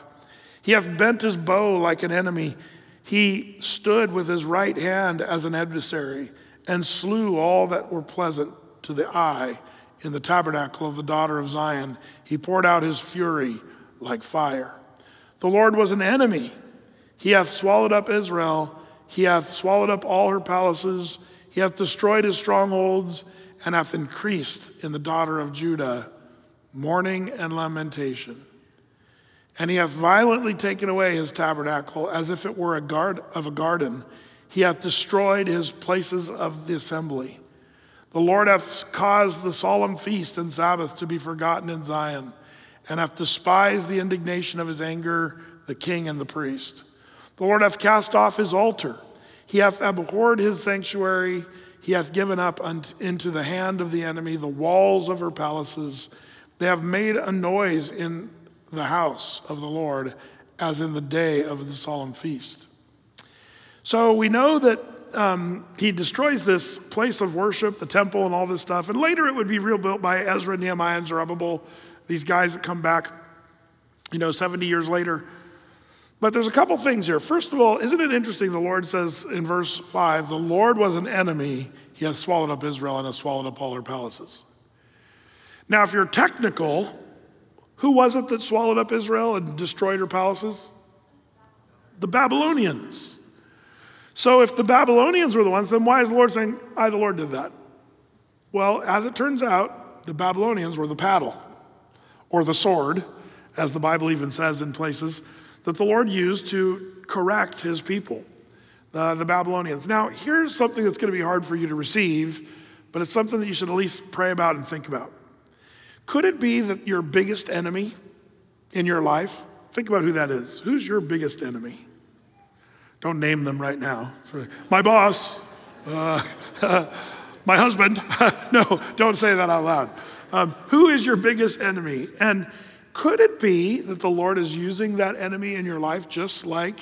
Speaker 1: He hath bent his bow like an enemy. He stood with his right hand as an adversary, and slew all that were pleasant to the eye in the tabernacle of the daughter of Zion. He poured out his fury like fire. The Lord was an enemy. He hath swallowed up Israel. He hath swallowed up all her palaces. He hath destroyed his strongholds and hath increased in the daughter of Judah mourning and lamentation. And he hath violently taken away his tabernacle as if it were a guard of a garden. He hath destroyed his places of the assembly. The Lord hath caused the solemn feast and Sabbath to be forgotten in Zion, and hath despised the indignation of his anger, the king and the priest. The Lord hath cast off his altar. He hath abhorred his sanctuary. He hath given up into the hand of the enemy the walls of her palaces. They have made a noise in the house of the Lord as in the day of the solemn feast. So we know that um, he destroys this place of worship, the temple, and all this stuff. And later it would be rebuilt by Ezra, Nehemiah, and Zerubbabel, these guys that come back, you know, 70 years later. But there's a couple things here. First of all, isn't it interesting? The Lord says in verse 5 the Lord was an enemy, he has swallowed up Israel and has swallowed up all her palaces. Now, if you're technical, who was it that swallowed up Israel and destroyed her palaces? The Babylonians. So, if the Babylonians were the ones, then why is the Lord saying, I, the Lord, did that? Well, as it turns out, the Babylonians were the paddle or the sword, as the Bible even says in places, that the Lord used to correct his people, uh, the Babylonians. Now, here's something that's going to be hard for you to receive, but it's something that you should at least pray about and think about. Could it be that your biggest enemy in your life, think about who that is. Who's your biggest enemy? Don't name them right now. Sorry. My boss, uh, my husband. no, don't say that out loud. Um, who is your biggest enemy? And could it be that the Lord is using that enemy in your life just like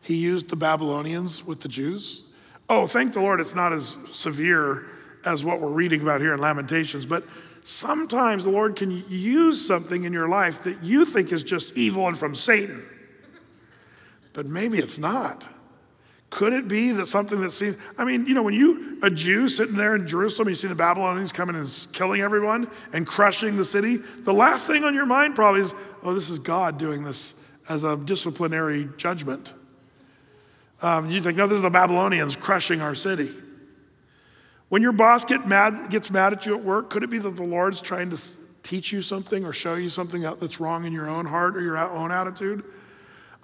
Speaker 1: he used the Babylonians with the Jews? Oh, thank the Lord it's not as severe as what we're reading about here in Lamentations, but sometimes the Lord can use something in your life that you think is just evil and from Satan, but maybe it's not. Could it be that something that seems, I mean, you know, when you, a Jew sitting there in Jerusalem, you see the Babylonians coming and killing everyone and crushing the city, the last thing on your mind probably is, oh, this is God doing this as a disciplinary judgment. Um, you think, no, this is the Babylonians crushing our city. When your boss get mad, gets mad at you at work, could it be that the Lord's trying to teach you something or show you something that's wrong in your own heart or your own attitude?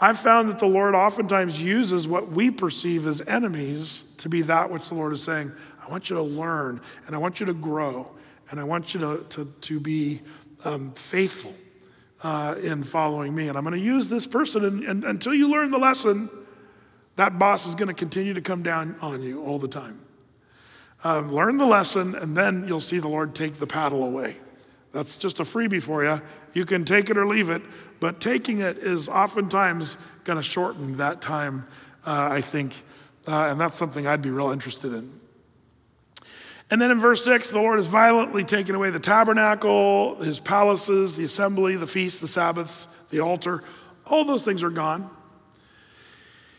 Speaker 1: I've found that the Lord oftentimes uses what we perceive as enemies to be that which the Lord is saying, I want you to learn and I want you to grow and I want you to, to, to be um, faithful uh, in following me. And I'm going to use this person, and, and until you learn the lesson, that boss is going to continue to come down on you all the time. Um, learn the lesson, and then you'll see the Lord take the paddle away. That's just a freebie for you. You can take it or leave it, but taking it is oftentimes going to shorten that time, uh, I think, uh, and that's something I'd be real interested in. And then in verse 6, the Lord has violently taken away the tabernacle, his palaces, the assembly, the feasts, the Sabbaths, the altar. All those things are gone.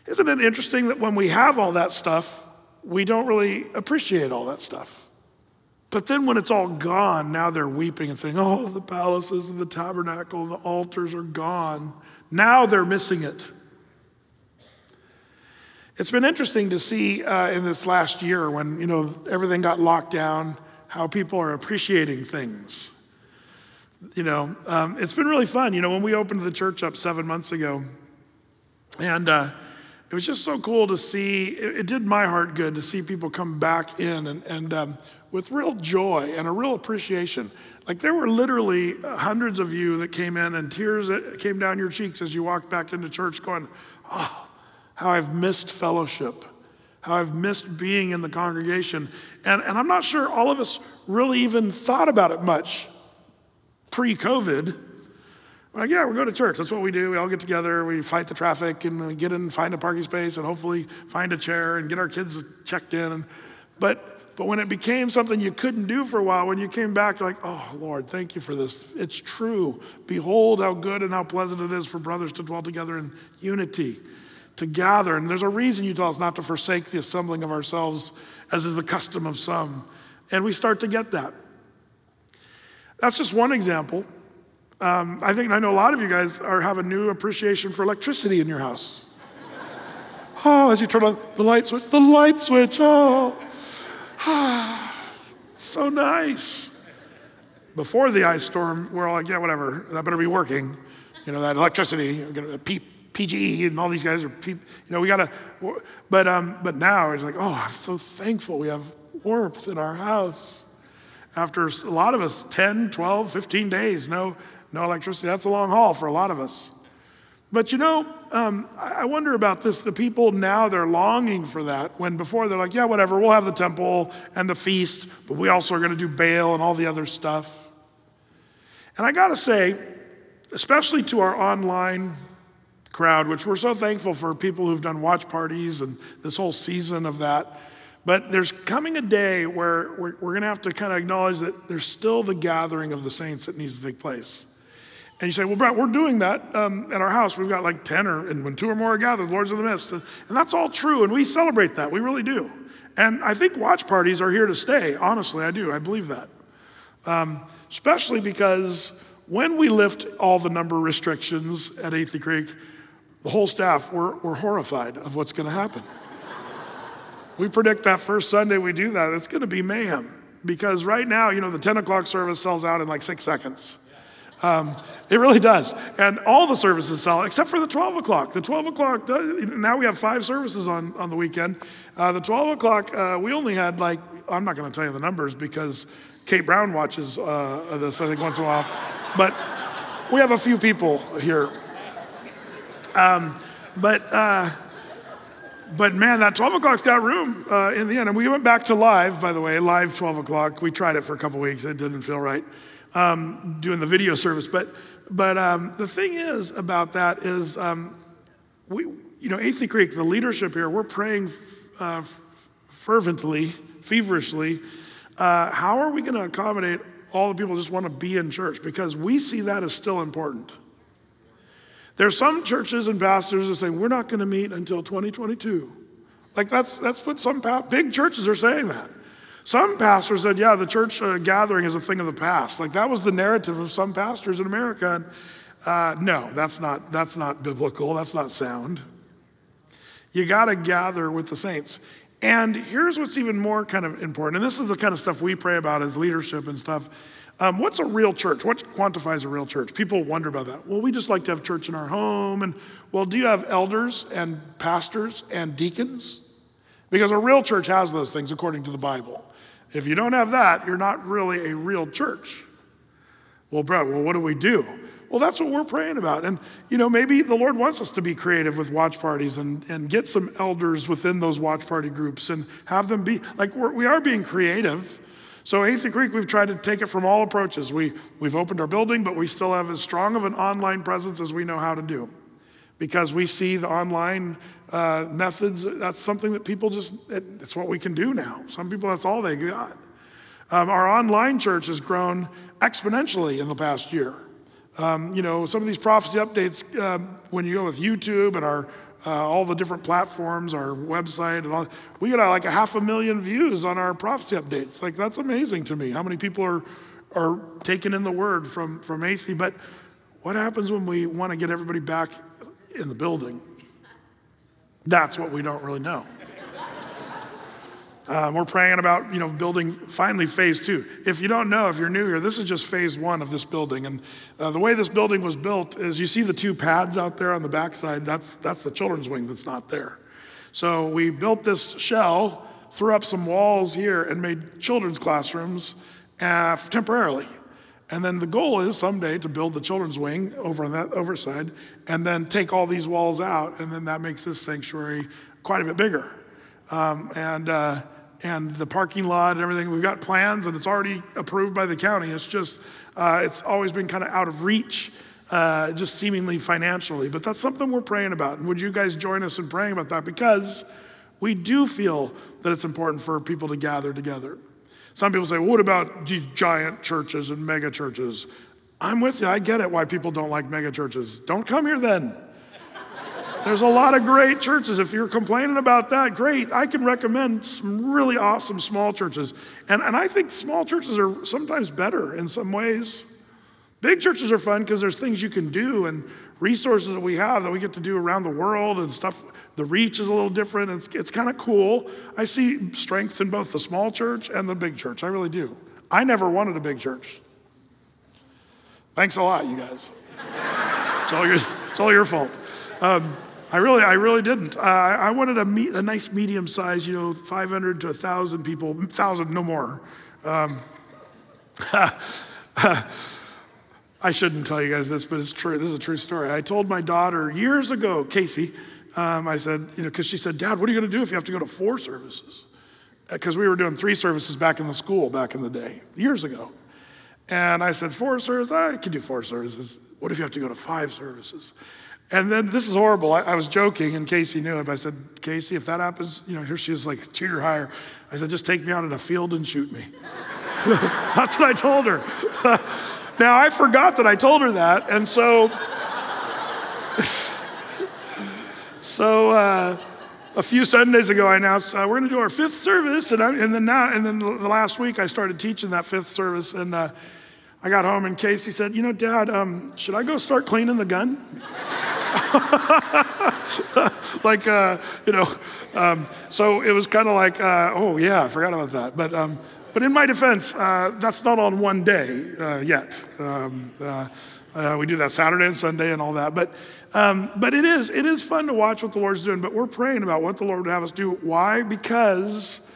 Speaker 1: Isn't it interesting that when we have all that stuff, we don't really appreciate all that stuff. But then when it's all gone, now they're weeping and saying, Oh, the palaces and the tabernacle and the altars are gone. Now they're missing it. It's been interesting to see uh, in this last year when, you know, everything got locked down, how people are appreciating things. You know, um, it's been really fun. You know, when we opened the church up seven months ago, and uh, it was just so cool to see. It, it, did my heart good to see people come back in and, and um, with real joy and a real appreciation. Like there were literally hundreds of you that came in and tears came down your cheeks as you walked back into church, going, Oh, how I've missed fellowship, how I've missed being in the congregation. And, and I'm not sure all of us really even thought about it much pre COVID like, yeah, we go to church. That's what we do. We all get together, we fight the traffic, and we get in, find a parking space, and hopefully find a chair and get our kids checked in. But, but when it became something you couldn't do for a while, when you came back, you're like, oh, Lord, thank you for this. It's true. Behold how good and how pleasant it is for brothers to dwell together in unity. to gather. And there's a reason you tell us not to forsake the assembling of ourselves, as is the custom of some. And we start to get that. That's just one example. Um, I think I know a lot of you guys are have a new appreciation for electricity in your house. Oh, as you turn on the light switch, the light switch, oh, so nice. Before the ice storm, we're all like, yeah, whatever, that better be working. You know, that electricity, P- PGE and all these guys are, you know, we gotta, but, um, but now it's like, oh, I'm so thankful we have warmth in our house. After a lot of us, 10, 12, 15 days, no, no electricity. That's a long haul for a lot of us. But you know, um, I wonder about this. The people now, they're longing for that, when before they're like, yeah, whatever, we'll have the temple and the feast, but we also are going to do Baal and all the other stuff. And I got to say, especially to our online crowd, which we're so thankful for people who've done watch parties and this whole season of that. But there's coming a day where we're, we're going to have to kind of acknowledge that there's still the gathering of the saints that needs to take place. And you say, well, Brett, we're doing that um, at our house. We've got like 10 or, and when two or more are gathered, Lord's of the Mist. And that's all true, and we celebrate that. We really do. And I think watch parties are here to stay. Honestly, I do. I believe that. Um, especially because when we lift all the number restrictions at Athey Creek, the whole staff, we're, we're horrified of what's going to happen. we predict that first Sunday we do that, it's going to be mayhem. Because right now, you know, the 10 o'clock service sells out in like six seconds. Um, it really does. And all the services sell, except for the 12 o'clock. The 12 o'clock, now we have five services on, on the weekend. Uh, the 12 o'clock, uh, we only had like, I'm not going to tell you the numbers because Kate Brown watches uh, this, I think, once in a while. But we have a few people here. Um, but, uh, but man, that 12 o'clock's got room uh, in the end. And we went back to live, by the way, live 12 o'clock. We tried it for a couple weeks, it didn't feel right um, doing the video service. But, but um, the thing is about that is, um, we, you know, Athey Creek, the leadership here, we're praying uh, fervently, feverishly. Uh, how are we going to accommodate all the people just want to be in church? Because we see that as still important. There are some churches and pastors that are saying, we're not going to meet until 2022. Like that's, that's what some pa- big churches are saying that. Some pastors said, yeah, the church uh, gathering is a thing of the past. Like that was the narrative of some pastors in America. And, uh, no, that's not, that's not biblical. That's not sound. You got to gather with the saints. And here's what's even more kind of important. And this is the kind of stuff we pray about as leadership and stuff. Um, what's a real church? What quantifies a real church? People wonder about that. Well, we just like to have church in our home. And well, do you have elders and pastors and deacons? Because a real church has those things according to the Bible. If you don't have that, you're not really a real church. Well, Brett, well, what do we do? Well, that's what we're praying about. And, you know, maybe the Lord wants us to be creative with watch parties and, and get some elders within those watch party groups and have them be like we're, we are being creative. So, Athey Creek, we've tried to take it from all approaches. We, we've opened our building, but we still have as strong of an online presence as we know how to do because we see the online uh, methods. That's something that people just, it's what we can do now. Some people, that's all they got. Um, our online church has grown exponentially in the past year. Um, you know, some of these prophecy updates, um, when you go with YouTube and our uh, all the different platforms, our website, and all, we got uh, like a half a million views on our prophecy updates. Like that's amazing to me. How many people are are taking in the word from from Athey? But what happens when we want to get everybody back in the building? That's what we don't really know. Um, we're praying about, you know, building finally phase two. If you don't know, if you're new here, this is just phase one of this building. And uh, the way this building was built is you see the two pads out there on the backside. That's that's the children's wing that's not there. So we built this shell, threw up some walls here, and made children's classrooms uh, temporarily. And then the goal is someday to build the children's wing over on that overside and then take all these walls out. And then that makes this sanctuary quite a bit bigger. Um, and, uh, and the parking lot and everything, we've got plans and it's already approved by the county. It's just, uh, it's always been kind of out of reach, uh, just seemingly financially. But that's something we're praying about. And would you guys join us in praying about that? Because we do feel that it's important for people to gather together. Some people say, well, what about these giant churches and mega churches? I'm with you. I get it why people don't like mega churches. Don't come here then. There's a lot of great churches. If you're complaining about that, great. I can recommend some really awesome small churches. And, and I think small churches are sometimes better in some ways. Big churches are fun because there's things you can do and resources that we have that we get to do around the world and stuff. The reach is a little different. It's, it's kind of cool. I see strengths in both the small church and the big church. I really do. I never wanted a big church. Thanks a lot, you guys. it's, all your, it's all your fault. Um, I really, I really didn't. Uh, I wanted a, me- a nice medium size, you know, 500 to 1,000 people, 1,000, no more. Um, I shouldn't tell you guys this, but it's true. This is a true story. I told my daughter years ago, Casey, um, I said, you know, because she said, Dad, what are you going to do if you have to go to four services? Because uh, we were doing three services back in the school back in the day, years ago. And I said, Four services? I can do four services. What if you have to go to five services? And then this is horrible. I, I, was joking, and Casey knew it. I said, Casey, if that happens, you know, here she is like, cheater higher. I said, just take me out in a field and shoot me. That's what I told her. now, I forgot that I told her that. And so, so uh, a few Sundays ago, I announced uh, we're going to do our fifth service. And, I, and, then now, and then the last week, I started teaching that fifth service. And uh, I got home, and Casey said, You know, Dad, um, should I go start cleaning the gun? like, uh, you know, um, so it was kind of like, uh, oh, yeah, I forgot about that. But, um, but in my defense, uh, that's not on one day yet. Uh, we do that Saturday and Sunday and all that. But, um, but it, is, it is fun to watch what the Lord's doing. But we're praying about what the Lord would have us do. Why? Because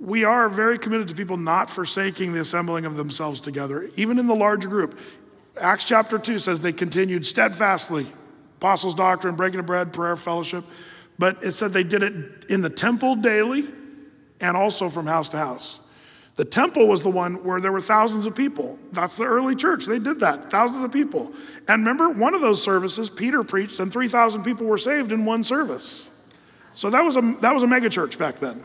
Speaker 1: we are very committed to people not forsaking the assembling of themselves together, even in the larger group. Acts chapter 2 says they continued steadfastly apostles' doctrine, breaking of bread, prayer, fellowship. But it said they did it in the temple daily and also from house to house. The temple was the one where there were thousands of people. That's the early church. They did that, thousands of people. And remember, one of those services, Peter preached, and 3,000 people were saved in one service. So that was a, that was a mega church back then.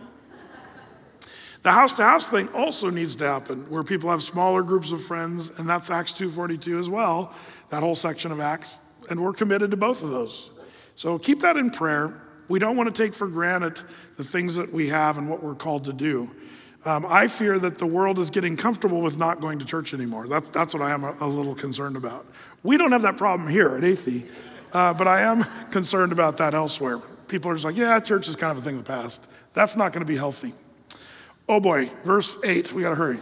Speaker 1: The house to house thing also needs to happen, where people have smaller groups of friends, and that's Acts 2.42 as well, that whole section of Acts, and we're committed to both of those. So keep that in prayer. We don't want to take for granted the things that we have and what we're called to do. Um, I fear that the world is getting comfortable with not going to church anymore. That's, that's what I am a, a little concerned about. We don't have that problem here at Athey, uh, but I am concerned about that elsewhere. People are just like, yeah, church is kind of a thing of the past. That's not going to be healthy. Oh boy, verse 8, we got to hurry.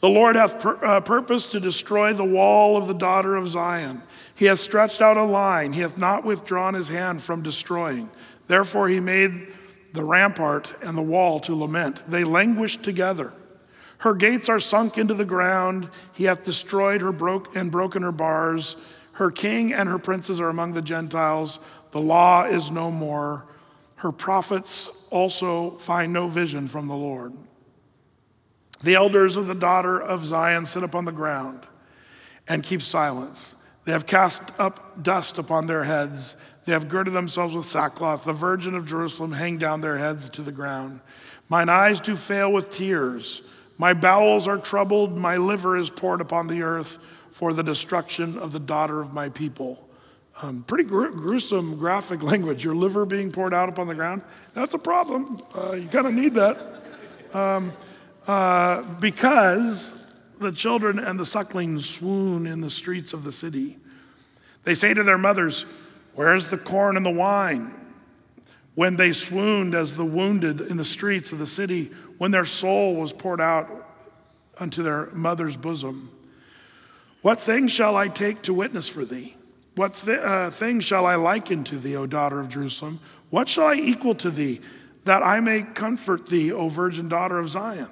Speaker 1: The Lord hath pur- uh, purposed to destroy the wall of the daughter of Zion. He hath stretched out a line, he hath not withdrawn his hand from destroying. Therefore, he made the rampart and the wall to lament. They languish together. Her gates are sunk into the ground. He hath destroyed her broke and broken her bars. Her king and her princes are among the Gentiles. The law is no more. Her prophets also find no vision from the Lord. The elders of the daughter of Zion sit upon the ground and keep silence. They have cast up dust upon their heads. They have girded themselves with sackcloth. The virgin of Jerusalem hang down their heads to the ground. Mine eyes do fail with tears. My bowels are troubled. My liver is poured upon the earth for the destruction of the daughter of my people. Um, pretty gr- gruesome graphic language. Your liver being poured out upon the ground. That's a problem. Uh, you kind of need that. Um, uh, because the children and the sucklings swoon in the streets of the city. They say to their mothers, Where's the corn and the wine? When they swooned as the wounded in the streets of the city, when their soul was poured out unto their mother's bosom. What thing shall I take to witness for thee? What th- uh, thing shall I liken to thee, O daughter of Jerusalem? What shall I equal to thee, that I may comfort thee, O virgin daughter of Zion?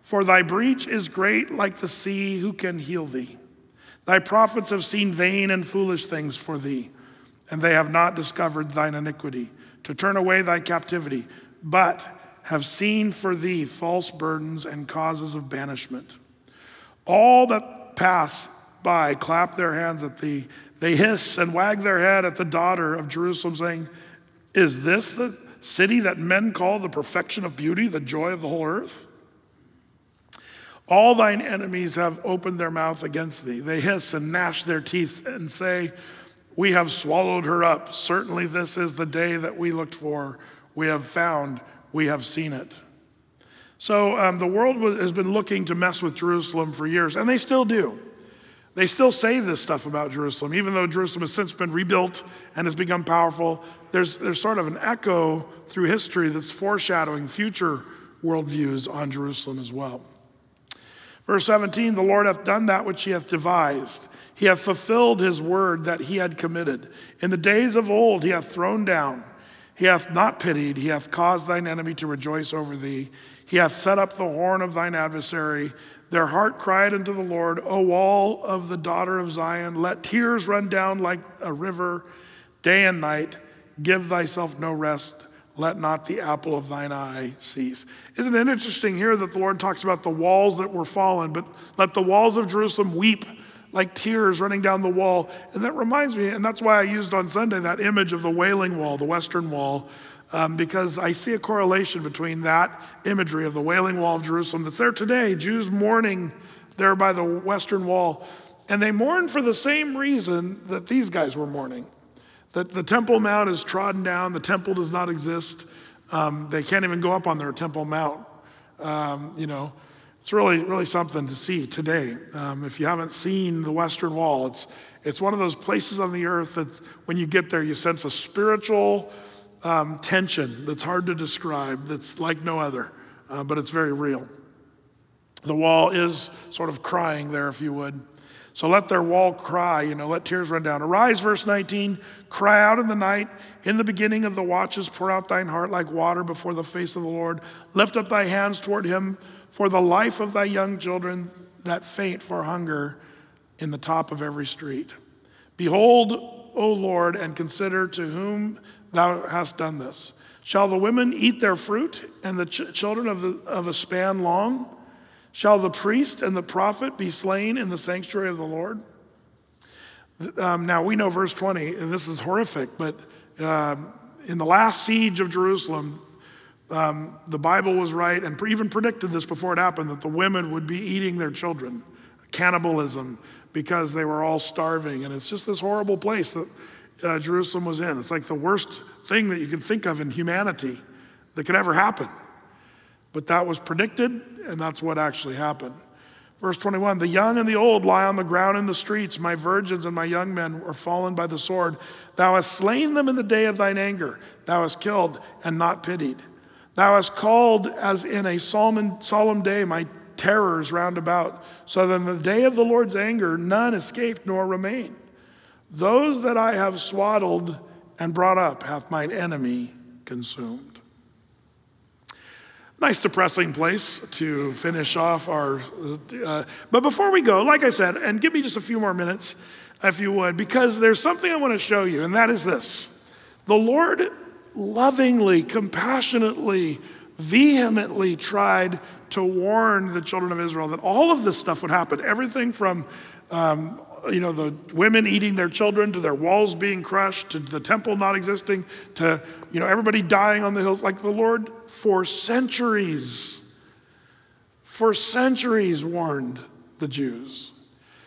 Speaker 1: For thy breach is great like the sea, who can heal thee? Thy prophets have seen vain and foolish things for thee, and they have not discovered thine iniquity, to turn away thy captivity, but have seen for thee false burdens and causes of banishment. All that pass by clap their hands at thee they hiss and wag their head at the daughter of Jerusalem, saying, Is this the city that men call the perfection of beauty, the joy of the whole earth? All thine enemies have opened their mouth against thee. They hiss and gnash their teeth and say, We have swallowed her up. Certainly, this is the day that we looked for. We have found, we have seen it. So, um, the world has been looking to mess with Jerusalem for years, and they still do. They still say this stuff about Jerusalem, even though Jerusalem has since been rebuilt and has become powerful. There's, there's sort of an echo through history that's foreshadowing future worldviews on Jerusalem as well. Verse 17 The Lord hath done that which he hath devised. He hath fulfilled his word that he had committed. In the days of old he hath thrown down. He hath not pitied. He hath caused thine enemy to rejoice over thee. He hath set up the horn of thine adversary. Their heart cried unto the Lord, O wall of the daughter of Zion, let tears run down like a river day and night. Give thyself no rest. Let not the apple of thine eye cease. Isn't it interesting here that the Lord talks about the walls that were fallen, but let the walls of Jerusalem weep like tears running down the wall. And that reminds me, and that's why I used on Sunday that image of the Wailing Wall, the Western Wall, um, because I see a correlation between that imagery of the Wailing Wall of Jerusalem that's there today, Jews mourning there by the Western Wall. And they mourn for the same reason that these guys were mourning that the Temple Mount is trodden down, the temple does not exist. Um, they can't even go up on their Temple Mount. Um, you know, it's really, really something to see today. Um, if you haven't seen the Western Wall, it's, it's one of those places on the earth that when you get there, you sense a spiritual um, tension that's hard to describe, that's like no other, uh, but it's very real. The wall is sort of crying there, if you would. So let their wall cry, you know, let tears run down. Arise, verse 19, cry out in the night. In the beginning of the watches, pour out thine heart like water before the face of the Lord. Lift up thy hands toward him for the life of thy young children that faint for hunger in the top of every street. Behold, O Lord, and consider to whom thou hast done this. Shall the women eat their fruit, and the ch- children of, the, of a span long? Shall the priest and the prophet be slain in the sanctuary of the Lord? Um, now we know verse 20, and this is horrific, but um, in the last siege of Jerusalem, um, the Bible was right and even predicted this before it happened that the women would be eating their children, cannibalism, because they were all starving. And it's just this horrible place that uh, Jerusalem was in. It's like the worst thing that you could think of in humanity that could ever happen. But that was predicted, and that's what actually happened. Verse 21 The young and the old lie on the ground in the streets. My virgins and my young men are fallen by the sword. Thou hast slain them in the day of thine anger. Thou hast killed and not pitied. Thou hast called as in a solemn, day my terrors round about, so that in the day of the Lord's anger none escaped nor remained. Those that I have swaddled and brought up hath mine enemy consumed. Nice depressing place to finish off our. Uh, but before we go, like I said, and give me just a few more minutes, if you would, because there's something I want to show you, and that is this. The Lord lovingly, compassionately, vehemently tried to warn the children of Israel that all of this stuff would happen. Everything from, um, you know, the women eating their children to their walls being crushed to the temple not existing to, you know, everybody dying on the hills. Like the Lord for centuries, for centuries warned the Jews.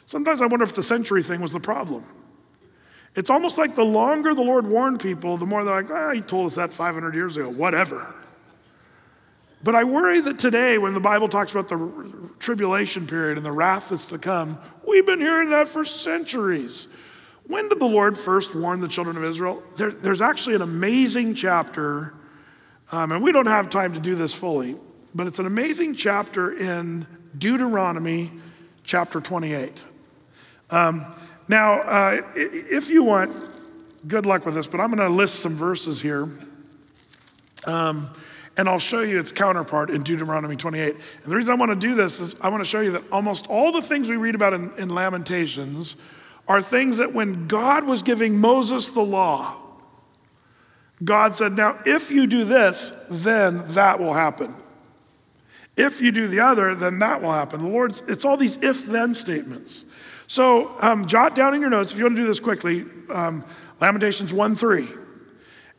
Speaker 1: Sometimes I wonder if the century thing was the problem. It's almost like the longer the Lord warned people, the more they're like, ah, he told us that 500 years ago, whatever. But I worry that today, when the Bible talks about the tribulation period and the wrath that's to come, we've been hearing that for centuries. When did the Lord first warn the children of Israel? There, there's actually an amazing chapter, um, and we don't have time to do this fully, but it's an amazing chapter in Deuteronomy chapter 28. Um, now, uh, if you want, good luck with this, but I'm going to list some verses here. Um, and I'll show you its counterpart in Deuteronomy 28. And the reason I want to do this is I want to show you that almost all the things we read about in, in Lamentations are things that when God was giving Moses the law, God said, Now, if you do this, then that will happen. If you do the other, then that will happen. The Lord's, it's all these if then statements. So um, jot down in your notes, if you want to do this quickly, um, Lamentations 1 3.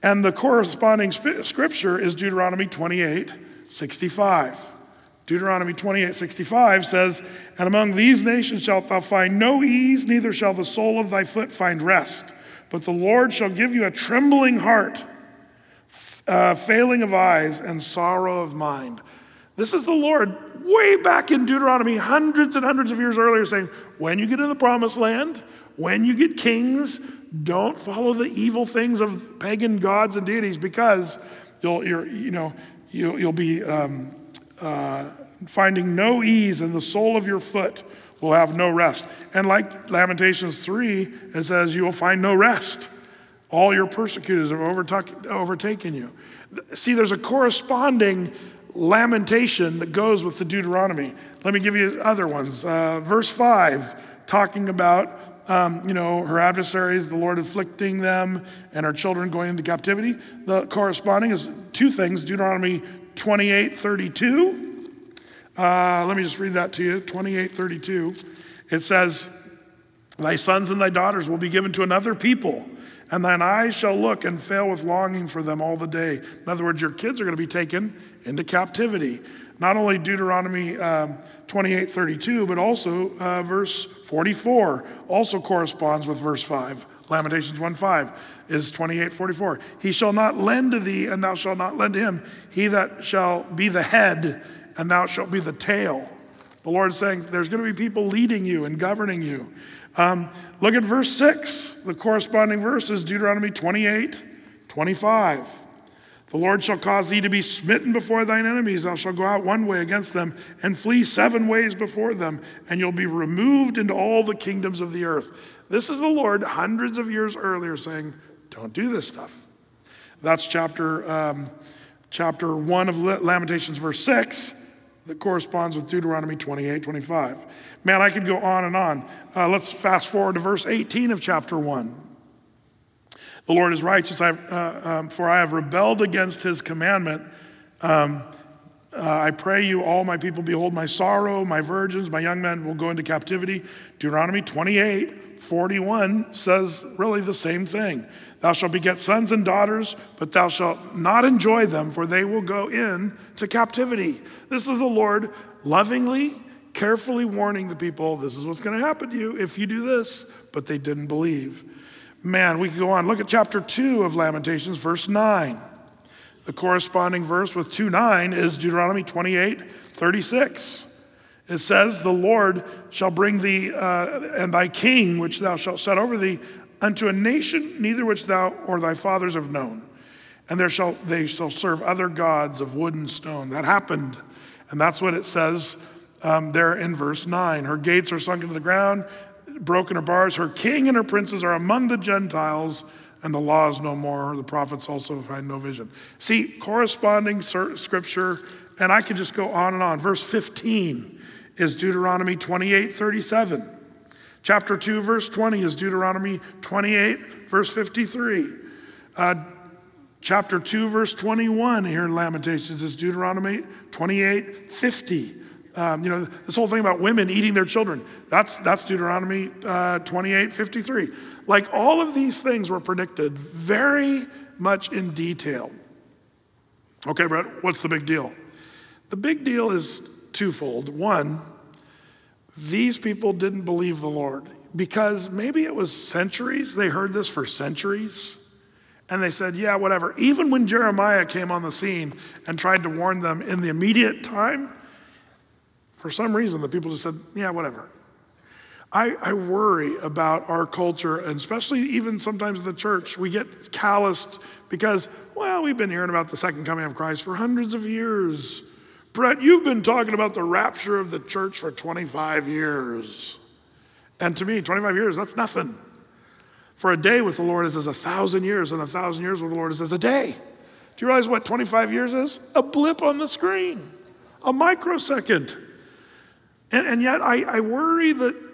Speaker 1: And the corresponding sp- scripture is Deuteronomy 28 65. Deuteronomy 28 65 says, And among these nations shalt thou find no ease, neither shall the sole of thy foot find rest. but the Lord shall give you a trembling heart, uh, failing of eyes, and sorrow of mind. This is the Lord way back in Deuteronomy, hundreds and hundreds of years earlier, saying, when you get in the promised land, when you get kings, don't follow the evil things of pagan gods and deities because you'll, you know, you, you'll be um, uh, finding no ease in the sole of your foot will have no rest. And like Lamentations 3, it says, You will find no rest. All your persecutors have overtaken you. See, there's a corresponding lamentation that goes with the Deuteronomy. Let me give you other ones. Uh, verse 5, talking about um, you know, her adversaries, the Lord afflicting them, and her children going into captivity. The corresponding is two things Deuteronomy 28 32 uh, let me just read that to you 28 32. It says, Thy sons and thy daughters will be given to another people, and thine eyes shall look and fail with longing for them all the day. In other words, your kids are going to be taken into captivity. Not only Deuteronomy um, 28 32, but also uh, verse 44 also corresponds with verse 5. Lamentations 1 5 is 28 44. He shall not lend to thee, and thou shalt not lend to him. He that shall be the head and thou shalt be the tail. The Lord is saying there's going to be people leading you and governing you. Um, look at verse 6. The corresponding verse is Deuteronomy 28 25. The Lord shall cause thee to be smitten before thine enemies. Thou shalt go out one way against them and flee seven ways before them, and you'll be removed into all the kingdoms of the earth. This is the Lord hundreds of years earlier saying, Don't do this stuff. That's chapter, um, chapter 1 of Lamentations, verse 6 that corresponds with Deuteronomy 28 25. Man, I could go on and on. Uh, let's fast forward to verse 18 of chapter 1. The Lord is righteous, uh, um, for I have rebelled against his commandment. Um, uh, I pray you, all my people, behold my sorrow, my virgins, my young men will go into captivity. Deuteronomy 28 41 says really the same thing. Thou shalt beget sons and daughters, but thou shalt not enjoy them, for they will go in to captivity. This is the Lord lovingly, carefully warning the people this is what's going to happen to you if you do this, but they didn't believe. Man, we could go on. Look at chapter 2 of Lamentations, verse 9. The corresponding verse with 2 9 is Deuteronomy 28 36. It says, The Lord shall bring thee uh, and thy king, which thou shalt set over thee, unto a nation neither which thou or thy fathers have known. And there shall, they shall serve other gods of wood and stone. That happened. And that's what it says um, there in verse 9. Her gates are sunk into the ground, broken her bars. Her king and her princes are among the Gentiles, and the law is no more. The prophets also find no vision. See, corresponding scripture, and I could just go on and on. Verse 15 is Deuteronomy 28 37. Chapter 2, verse 20 is Deuteronomy 28, verse 53. Uh, chapter 2, verse 21 here in Lamentations is Deuteronomy 28, 50. Um, you know, this whole thing about women eating their children, that's, that's Deuteronomy uh, 28, 53. Like all of these things were predicted very much in detail. Okay, Brett, what's the big deal? The big deal is twofold. One, these people didn't believe the Lord because maybe it was centuries. They heard this for centuries. And they said, yeah, whatever. Even when Jeremiah came on the scene and tried to warn them in the immediate time, for some reason the people just said, yeah, whatever. I, I worry about our culture, and especially even sometimes the church. We get calloused because, well, we've been hearing about the second coming of Christ for hundreds of years. Brett, you've been talking about the rapture of the church for 25 years. And to me, 25 years, that's nothing. For a day with the Lord is as a thousand years, and a thousand years with the Lord is as a day. Do you realize what 25 years is? A blip on the screen, a microsecond. And, and yet, I, I worry that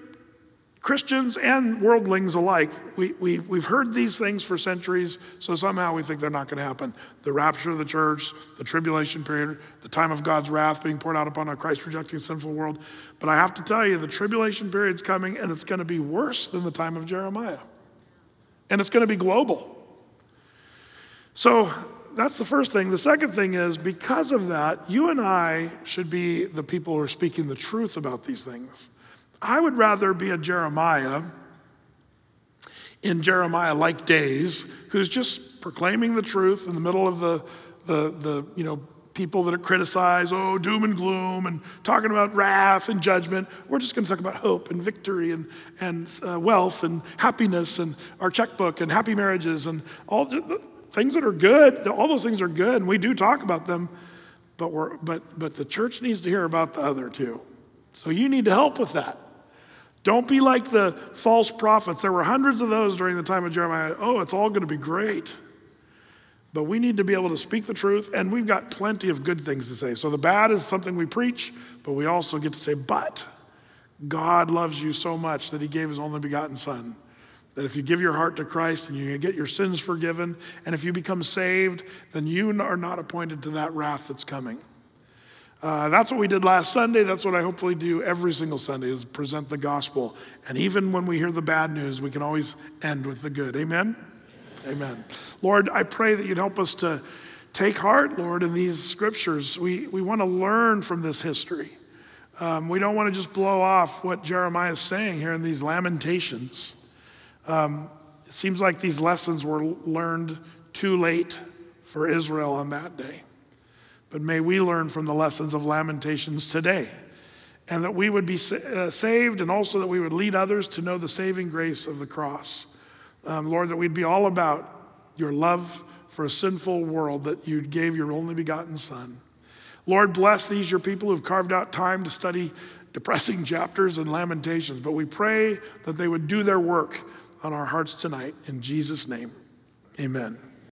Speaker 1: Christians and worldlings alike, we, we, we've heard these things for centuries, so somehow we think they're not going to happen. The rapture of the church, the tribulation period, the time of God's wrath being poured out upon a Christ rejecting sinful world. But I have to tell you, the tribulation period's coming, and it's going to be worse than the time of Jeremiah. And it's going to be global. So that's the first thing. The second thing is because of that, you and I should be the people who are speaking the truth about these things. I would rather be a Jeremiah in Jeremiah like days who's just proclaiming the truth in the middle of the, the, the you know, people that are criticized, oh, doom and gloom, and talking about wrath and judgment. We're just going to talk about hope and victory and, and uh, wealth and happiness and our checkbook and happy marriages and all the things that are good. All those things are good, and we do talk about them, but, we're, but, but the church needs to hear about the other too. So you need to help with that. Don't be like the false prophets. There were hundreds of those during the time of Jeremiah. Oh, it's all going to be great. But we need to be able to speak the truth, and we've got plenty of good things to say. So the bad is something we preach, but we also get to say, but God loves you so much that he gave his only begotten Son. That if you give your heart to Christ and you get your sins forgiven, and if you become saved, then you are not appointed to that wrath that's coming. Uh, that's what we did last Sunday. That's what I hopefully do every single Sunday is present the gospel. And even when we hear the bad news, we can always end with the good. Amen? Amen. Lord, I pray that you'd help us to take heart, Lord, in these scriptures. We, we want to learn from this history. Um, we don't want to just blow off what Jeremiah is saying here in these lamentations. Um, it seems like these lessons were learned too late for Israel on that day. But may we learn from the lessons of Lamentations today, and that we would be uh, saved, and also that we would lead others to know the saving grace of the cross. Um, Lord, that we'd be all about your love for a sinful world that you gave your only begotten Son. Lord, bless these, your people who've carved out time to study depressing chapters and lamentations, but we pray that they would do their work on our hearts tonight. In Jesus' name, amen.